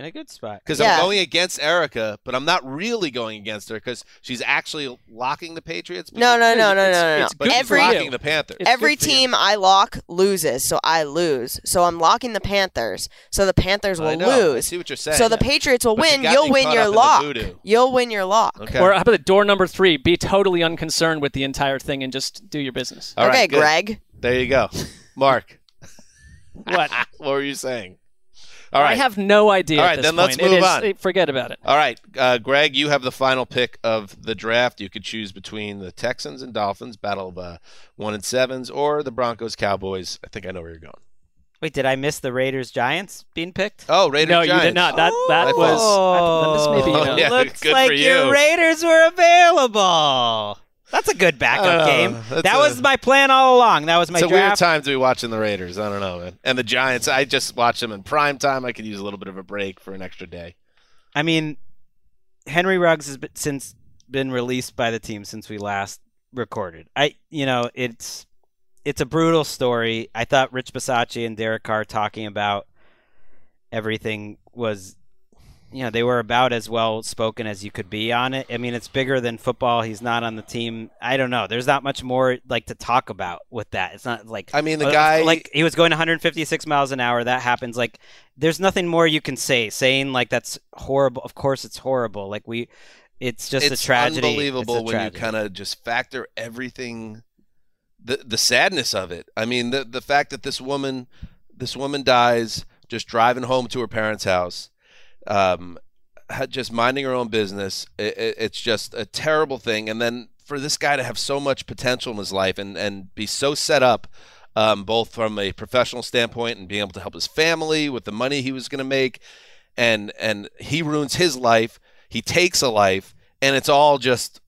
In a good spot. Because Yeah. I'm going against Erica, but I'm not really going against her because she's actually locking the Patriots. No, no, no, no, It's- no, no, no. it's But she's Every locking the Panthers. Every good for you. team I lock loses, so I lose. So I'm locking the Panthers, so the Panthers will know. I lose. see what you're saying. So the Patriots will But win. got You'll win your up in the lock. You'll win your lock. Okay. Or how about the door number three? Be totally unconcerned with the entire thing and just do your business. All right, okay, good. Greg. There you go. Mark, What? what were you saying? All right. I have no idea. All right, at right, this then let's move is- on. Forget about it. All right, uh, Greg, you have the final pick of the draft. You could choose between the Texans and Dolphins, battle of uh, one and sevens, or the Broncos Cowboys. I think I know where you're going. Wait, did I miss the Raiders Giants being picked? Oh, Raiders Giants. no, Giants. you did not. That that My was. fault. I- this may be. Oh, uh, yeah. Looks good like for your. Raiders were available. That's a good backup know. game. That a- was my plan all along. That was my It's a weird draft. time to be watching the Raiders. I don't know, man. And the Giants, I just watch them in prime time. I could use a little bit of a break for an extra day. I mean, Henry Ruggs has been, since been released by the team since we last recorded. I, you know, it's it's a brutal story. I thought Rich Bisaccia and Derek Carr talking about everything was, you know, they were about as well spoken as you could be on it. I mean, it's bigger than football. He's not on the team. I don't know. There's not much more like to talk about with that. It's not like I mean, the uh, guy- like he was going 156 miles an hour. That happens. Like, there's nothing more you can say. Saying like that's horrible. Of course, it's horrible. Like we, it's just it's a tragedy. unbelievable It's a when tragedy. you kind of just factor everything, the the sadness of it. I mean, the the fact that this woman, this woman dies just driving home to her parents' house, um, just minding her own business. It, it, it's just a terrible thing. And then for this guy to have so much potential in his life and and be so set up. Um, both from a professional standpoint and being able to help his family with the money he was going to make, and and he ruins his life. He takes a life, and it's all just.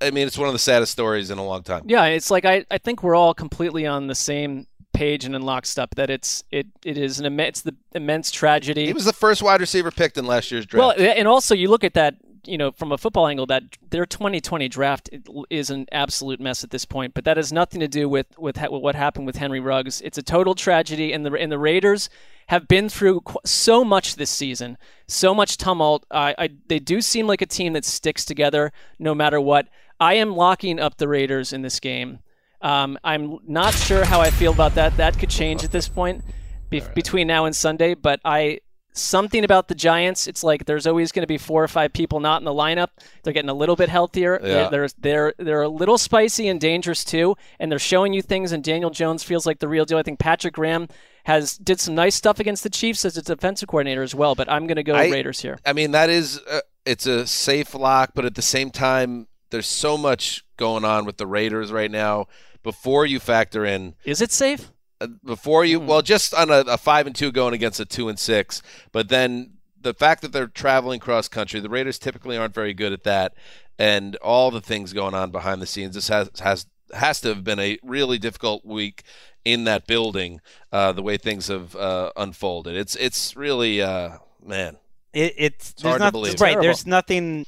I mean, it's one of the saddest stories in a long time. Yeah, it's like I, I think we're all completely on the same page and in lockstep that it's it it is an immense the immense tragedy. He was the first wide receiver picked in last year's draft. well, and also you look at that you know from a football angle that their 2020 draft is an absolute mess at this point. But that has nothing to do with with, ha- with what happened with Henry Ruggs. It's a total tragedy, and the and the Raiders have been through qu- so much this season, so much tumult. I, I they do seem like a team that sticks together no matter what. I am locking up the Raiders in this game. Um, I'm not sure how I feel about that. That could change at this point be- between now and Sunday. But I something about the Giants. It's like there's always going to be four or five people not in the lineup. They're getting a little bit healthier. Yeah. They're, they're they're they're a little spicy and dangerous too, and they're showing you things. And Daniel Jones feels like the real deal. I think Patrick Graham has did some nice stuff against the Chiefs as a defensive coordinator as well. But I'm going to go I- Raiders here. I mean, that is uh, it's a safe lock, but at the same time, there's so much going on with the Raiders right now. Before you factor in, Is it safe? uh, before you, Hmm. well, just on a, a five and two going against a two and six, but then the fact that they're traveling cross country, the Raiders typically aren't very good at that, and all the things going on behind the scenes. This has has has to have been a really difficult week in that building. Uh, the way things have uh, unfolded, it's it's really uh, man. It, it's, It's there's hard to believe. Right, there's nothing.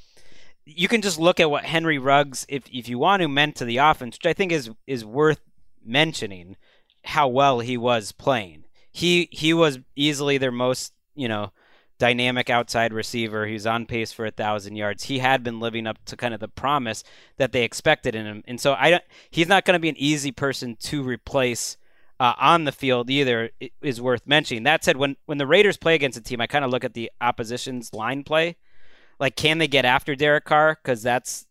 You can just look at what Henry Ruggs, if if you want to, meant to the offense, which I think is is worth mentioning. How well he was playing. He he was easily their most you know dynamic outside receiver. He was on pace for a thousand yards. He had been living up to kind of the promise that they expected in him, and so I don't. He's not going to be an easy person to replace uh, on the field either. Is worth mentioning. That said, when when the Raiders play against a team, I kind of look at the opposition's line play. Like, can they get after Derek Carr? Because that's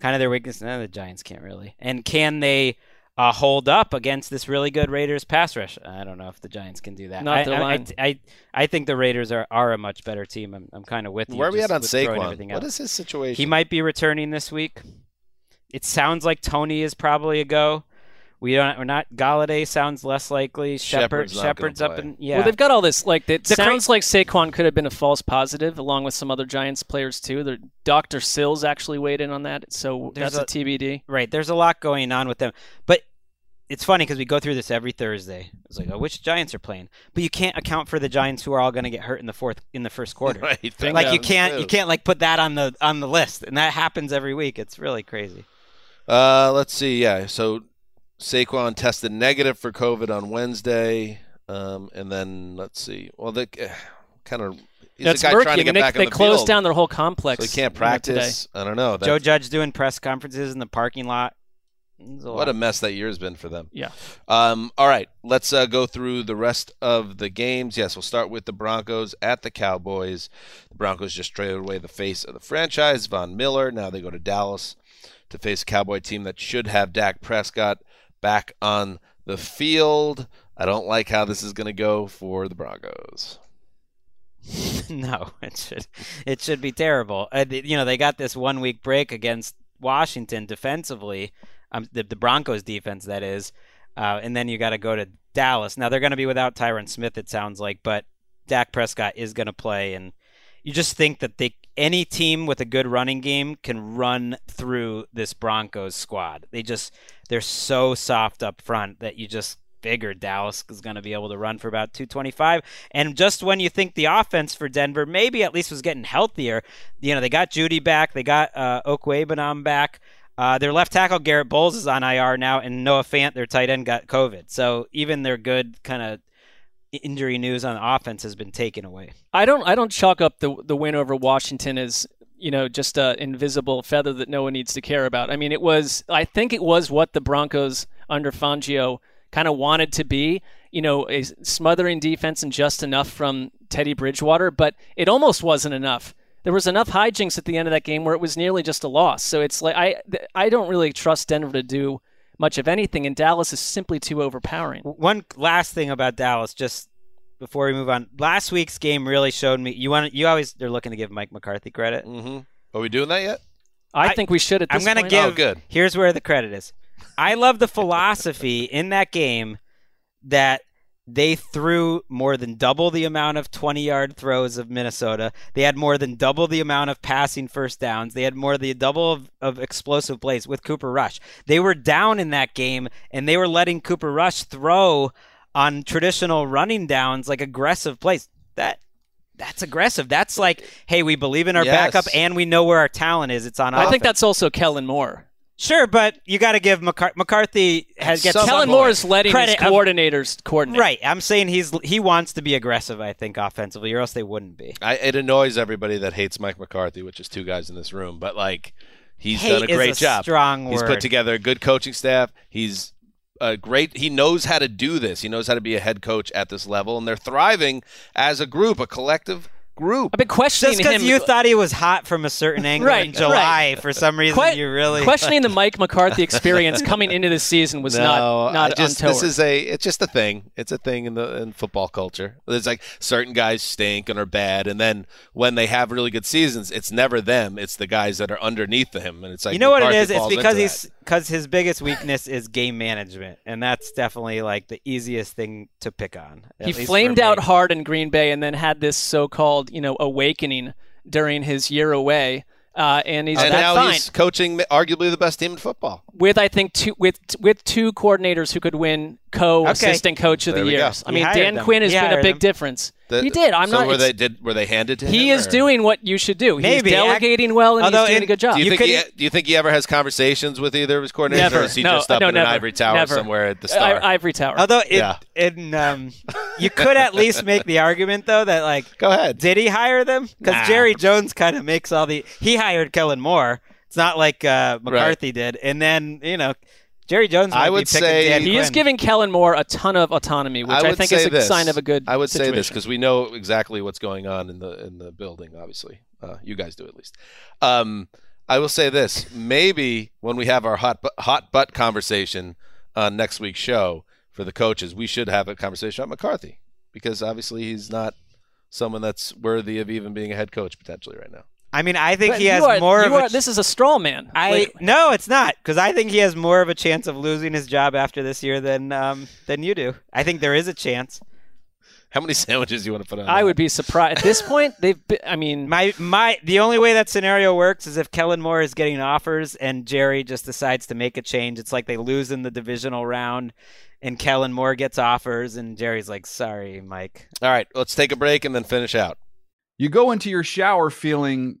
kind of their weakness. No, the Giants can't really. And can they uh, hold up against this really good Raiders pass rush? I don't know if the Giants can do that. Not I, their I, line. I, I, I think the Raiders are, are a much better team. I'm, I'm kind of with you. Where are we at on with throwing Saquon? everything What out. is his situation? He might be returning this week. It sounds like Tony is probably a go. We don't. We're not. Golladay sounds less likely. Shepard. Shepard's Shepard's up play. in. Yeah. Well, they've got all this. Like it The cra- sounds like Saquon could have been a false positive, along with some other Giants players too. The Doctor Sills actually weighed in on that, so There's that's a, TBD. Right. There's a lot going on with them, but it's funny because we go through this every Thursday. It's like, oh, which Giants are playing? But you can't account for the Giants who are all going to get hurt in the fourth in the first quarter. right? Like you can't true. you can't like put that on the on the list, and that happens every week. It's really crazy. Uh, let's see. Yeah, so Saquon tested negative for COVID on Wednesday, um, and then let's see. Well, the kind of He's That's a guy murky. trying to I get mean, back they, on they the closed field. down their whole complex. So he can't you know, today. practice. I don't know. Joe Judge doing press conferences in the parking lot. It's What a mess that year's been for them. Yeah. Um, all right, let's uh, go through the rest of the games. Yes, we'll start with the Broncos at the Cowboys. The Broncos just traded away the face of the franchise, Von Miller. Now they go to Dallas to face a Cowboy team that should have Dak Prescott back on the field. I don't like how this is going to go for the Broncos. no, it should it should be terrible. Uh, you know, they got this one week break against Washington defensively, um, the, the Broncos defense that is, uh, and then you got to go to Dallas. Now they're going to be without Tyron Smith, it sounds like, but Dak Prescott is going to play, and you just think that they any team with a good running game can run through this Broncos squad. They just they're so soft up front that you just figure Dallas is going to be able to run for about 225. And just when you think the offense for Denver maybe at least was getting healthier, you know, they got Judy back, they got uh, Okwuegbunam back. Uh, their left tackle Garett Bolles is on IR now, and Noah Fant, their tight end, got COVID. So even their good kind of injury news on offense has been taken away. I don't I don't chalk up the the win over Washington as you know just a invisible feather that no one needs to care about. I mean, it was I think it was what the Broncos under Fangio kind of wanted to be. You know, a smothering defense and just enough from Teddy Bridgewater, but it almost wasn't enough. There was enough hijinks at the end of that game where it was nearly just a loss. So it's like I I don't really trust Denver to do much of anything, and Dallas is simply too overpowering. One last thing about Dallas, just before we move on. Last week's game really showed me. You want you always they're looking to give Mike McCarthy credit. Mm-hmm. Are we doing that yet? I, think we should. At I'm gonna give. Oh, good. Here's where the credit is. I love the philosophy in that game that they threw more than double the amount of 20 yard throws of Minnesota. They had more than double the amount of passing first downs. They had more than double of, of explosive plays with Cooper Rush. They were down in that game and they were letting Cooper Rush throw on traditional running downs like aggressive plays. That that's aggressive. That's like, hey, we believe in our Yes. backup and we know where our talent is. It's on I think that's also Kellen Moore. Sure, but you got to give McCar- McCarthy has gets some Kellen. Moore is letting Credit his of- coordinators coordinate. right. I'm saying he's he wants to be aggressive. I think offensively, or else they wouldn't be. I, it annoys everybody that hates Mike McCarthy, which is two guys in this room, but like he's Hate done a is great a job. strong He's put together a good coaching staff. He's a great. He knows how to do this. He knows how to be a head coach at this level, and they're thriving as a group, a collective group. I've been questioning Just because him. you thought he was hot from a certain angle Right, in July, right. for uh, some reason Que- you really questioning the Mike McCarthy experience coming into this season was no, not not I just untoward. this is a it's just a thing. It's a thing in the in football culture. There's like certain guys stink and are bad, and then when they have really good seasons, it's never them. It's the guys that are underneath him, and it's like you know what it McCarthy is? It's falls because he's because his biggest weakness is game management, and that's definitely like the easiest thing to pick on. he flamed out hard in Green Bay and then had this so-called you know awakening during his year away. Uh, and he's and now fine he's coaching arguably the best team in football. with I think two with with two coordinators who could win co-assistant coach of There the we go. years. I mean, Dan them. Quinn has He been a big them. difference. The- he did. I'm so not. Were it's- they did were they handed to him? he is or- doing what you should do. Maybe. He's delegating well and Although he's doing in- a good job. Do you, You think could- he, do you think he ever has conversations with either of his coordinators, Never. or is he No, just up no, in never. an ivory tower Never. somewhere at the Star? I, Ivory Tower. Although it, Yeah. in, um, you could at least make the argument though that like Go ahead. Did he hire them? Because Nah. Jerry Jones kind of makes all the. He hired Kellen Moore. It's not like uh, McCarthy did. And then you know, Jerry Jones. Might I would picking say- Dan he is giving Kellen Moore a ton of autonomy, which I I, think is a this. sign of a good. I would say this because we know exactly what's going on in the in the building. Obviously, uh, you guys do at least. Um, I will say this: maybe when we have our hot bu- hot butt conversation on next week's show for the coaches, we should have a conversation about McCarthy because obviously he's not someone that's worthy of even being a head coach potentially right now. I mean, I think But he has are- more you of are- a. This is a straw man. I Like, no, it's not because I think he has more of a chance of losing his job after this year than um, than you do. I think there is a chance. How many sandwiches do you want to put on? I that? would be surprised at this point. They've. Been, I mean, My my the only way that scenario works is if Kellen Moore is getting offers and Jerry just decides to make a change. It's like they lose in the divisional round, and Kellen Moore gets offers, and Jerry's like, "Sorry, Mike." All right, let's take a break and then finish out. You go into your shower feeling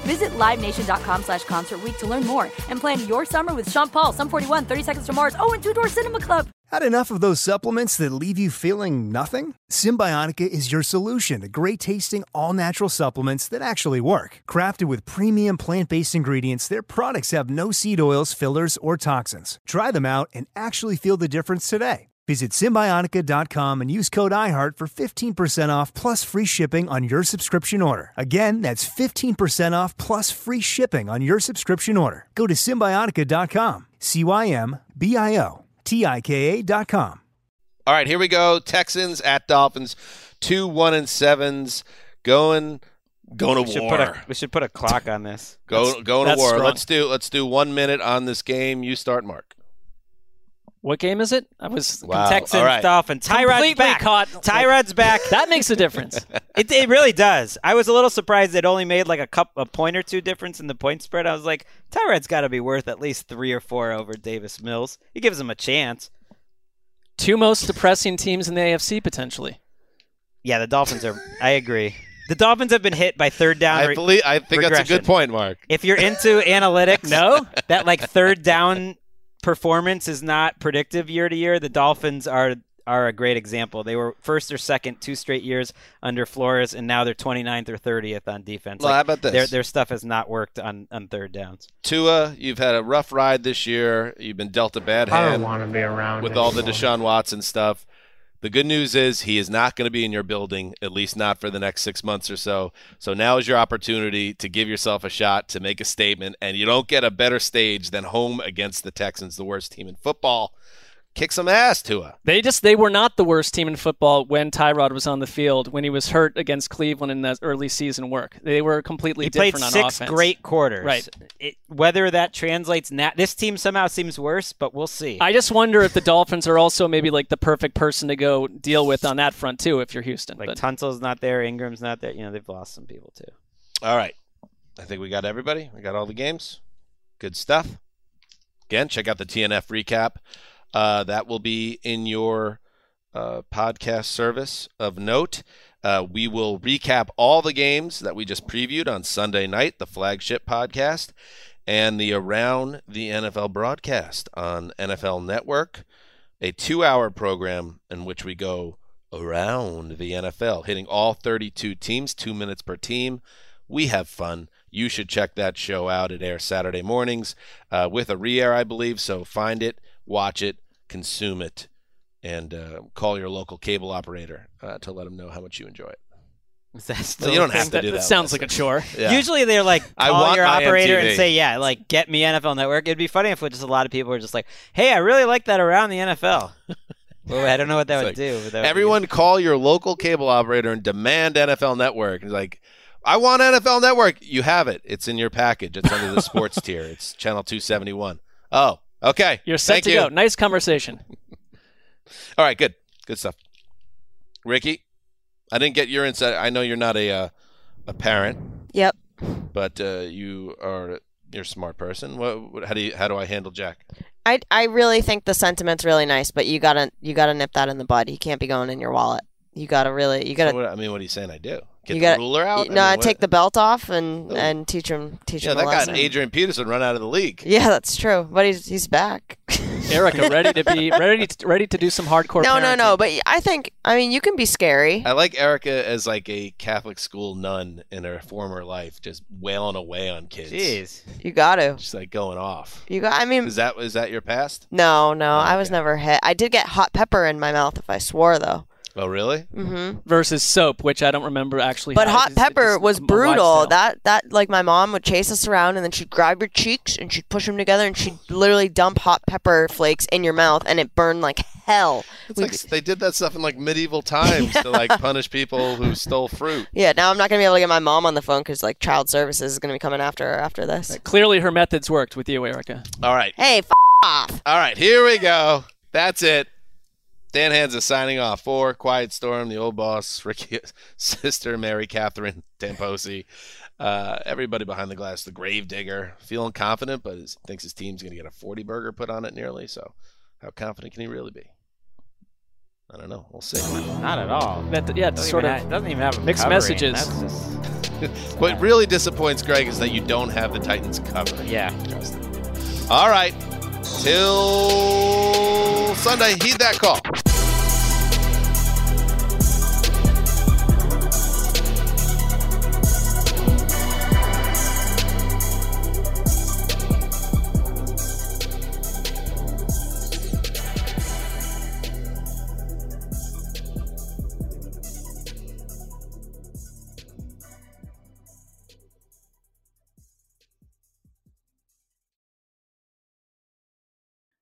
Visit LiveNation.com slash Concert to learn more and plan your summer with Sean Paul, Sum 41, 30 Seconds to Mars, oh, and Two Door Cinema Club. Had enough of those supplements that leave you feeling nothing? Cymbiotika is your solution to great tasting, all natural supplements that actually work. Crafted with premium plant based ingredients, their products have no seed oils, fillers, or toxins. Try them out and actually feel the difference today. Visit Cymbiotika.com and use code IHEART for 15% off plus free shipping on your subscription order. Again, that's 15% off plus free shipping on your subscription order. Go to Cymbiotika.com. C Y M B I O T I K A.com. All right, here we go. Texans at Dolphins, two one and sevens, going going to We should war. put a we should put a clock on this. Go That's- going to war. strong. Let's do let's do one minute on this game. You start, Mark. What game is it? I was Wow. Texans, All right. Dolphins. Tyrod's completely back. caught. Tyrod's back. That makes a difference. It, it really does. I was a little surprised it only made like a cup a point or two difference in the point spread. I was like, Tyrod's got to be worth at least three or four over Davis Mills. He gives him a chance. Two most depressing teams in the AFC potentially. Yeah, the Dolphins are. I agree. The Dolphins have been hit by third down. I believe I think that's a good point, Mark. If you're into analytics, No? that like third down performance is not predictive year to year. The Dolphins are are a great example. They were first or second two straight years under Flores, and now they're 29th or 30th on defense. Well, how about this? Their, their stuff has not worked on, on third downs. Tua, you've had a rough ride this year. You've been dealt a bad hand. I don't hand want to be around with all the. Deshaun Watson stuff. The good news is he is not going to be in your building, at least not for the next six months or so. So now is your opportunity to give yourself a shot to make a statement, and you don't get a better stage than home against the Texans, the worst team in football. Kick some ass, Tua. They just they were not the worst team in football when Tyrod was on the field when he was hurt against Cleveland in that early season work. They were completely He played different on six offense. great quarters. Right. It, whether that translates, na- this team somehow seems worse, but we'll see. I just wonder if the Dolphins are also maybe like the perfect person to go deal with on that front too if you're Houston. like but Tunsil's not there, Ingram's not there. You know, they've lost some people too. All right. I think we got everybody. We got all the games. Good stuff. Again, check out the TNF recap. Uh, that will be in your uh, podcast service of note. Uh, we will recap all the games that we just previewed on Sunday night, the flagship podcast, and the Around the NFL broadcast on NFL Network, a two hour program in which we go around the NFL, hitting all 32 teams, two minutes per team. We have fun. You should check that show out. It airs Saturday mornings uh, with a re air, I believe. So find it, watch it, consume it, and uh, call your local cable operator uh, to let them know how much you enjoy it. Is that Well, still you don't have to do that, that. sounds like a chore. Yeah. Usually they're like I call want your operator MTV. and say, yeah, like get me NFL Network. It'd be funny if just a lot of people were just like, hey, I really like that around the NFL. well, I don't know what that It's would like, do. That would Everyone call your local cable operator and demand NFL Network. It's like, I want NFL Network. You have it. It's in your package. It's under the sports tier. It's channel 271. Oh, okay. You're set Thank to you. go. Nice conversation. All right, good. Good stuff. Ricky, I didn't get your insight. I know you're not a uh, a parent, Yep. but uh, you are you're a smart person. What, what how do you how do I handle Jack? I I really think the sentiment's really nice, but you gotta you gotta nip that in the bud. You can't be going in your wallet. You gotta really you gotta So what, I mean, what are you saying I do? Get you the gotta ruler out? No, I mean, take the belt off and Oh. and teach him teach Yeah, him that a got lesson. Adrian Peterson run out of the league. Yeah, that's true. But he's he's back. Erica, ready to be ready to, ready to do some hardcore. no, no, parenting. no. But I think I mean you can be scary. I like Erica as like a Catholic school nun in her former life, just wailing away on kids. Jeez. You got to. She's like going off. You got. I mean, Is that is that your past? no, no. I was never hit. I did get hot pepper in my mouth if I swore though. Oh, really? Mm-hmm. versus soap, which I don't remember actually. But hot pepper it's was brutal. That that like my mom would chase us around and then she'd grab your cheeks and she'd push them together and she'd literally dump hot pepper flakes in your mouth and it burned like hell. It's like they did that stuff in like medieval times to like punish people who stole fruit. Yeah, now I'm not gonna be able to get my mom on the phone because like child services is gonna be coming after her after this. Clearly, her methods worked with you, Erica. All right. Hey, f- off. All right, here we go. That's it. Dan Hanzus signing off for Quiet Storm, the old boss, Ricky's sister, Mary Catherine Tamposi, uh, everybody behind the glass, the grave digger, feeling confident, but is, thinks his team's going to get a 40 burger put on it nearly. So, how confident can he really be? I don't know. We'll see. Not at all. That, yeah, Doesn't sort of ha- doesn't even have a mixed covering. messages. Just what really disappoints Greg is that you don't have the Titans covered. yeah. Justin. All right. Till Sunday, heed that call.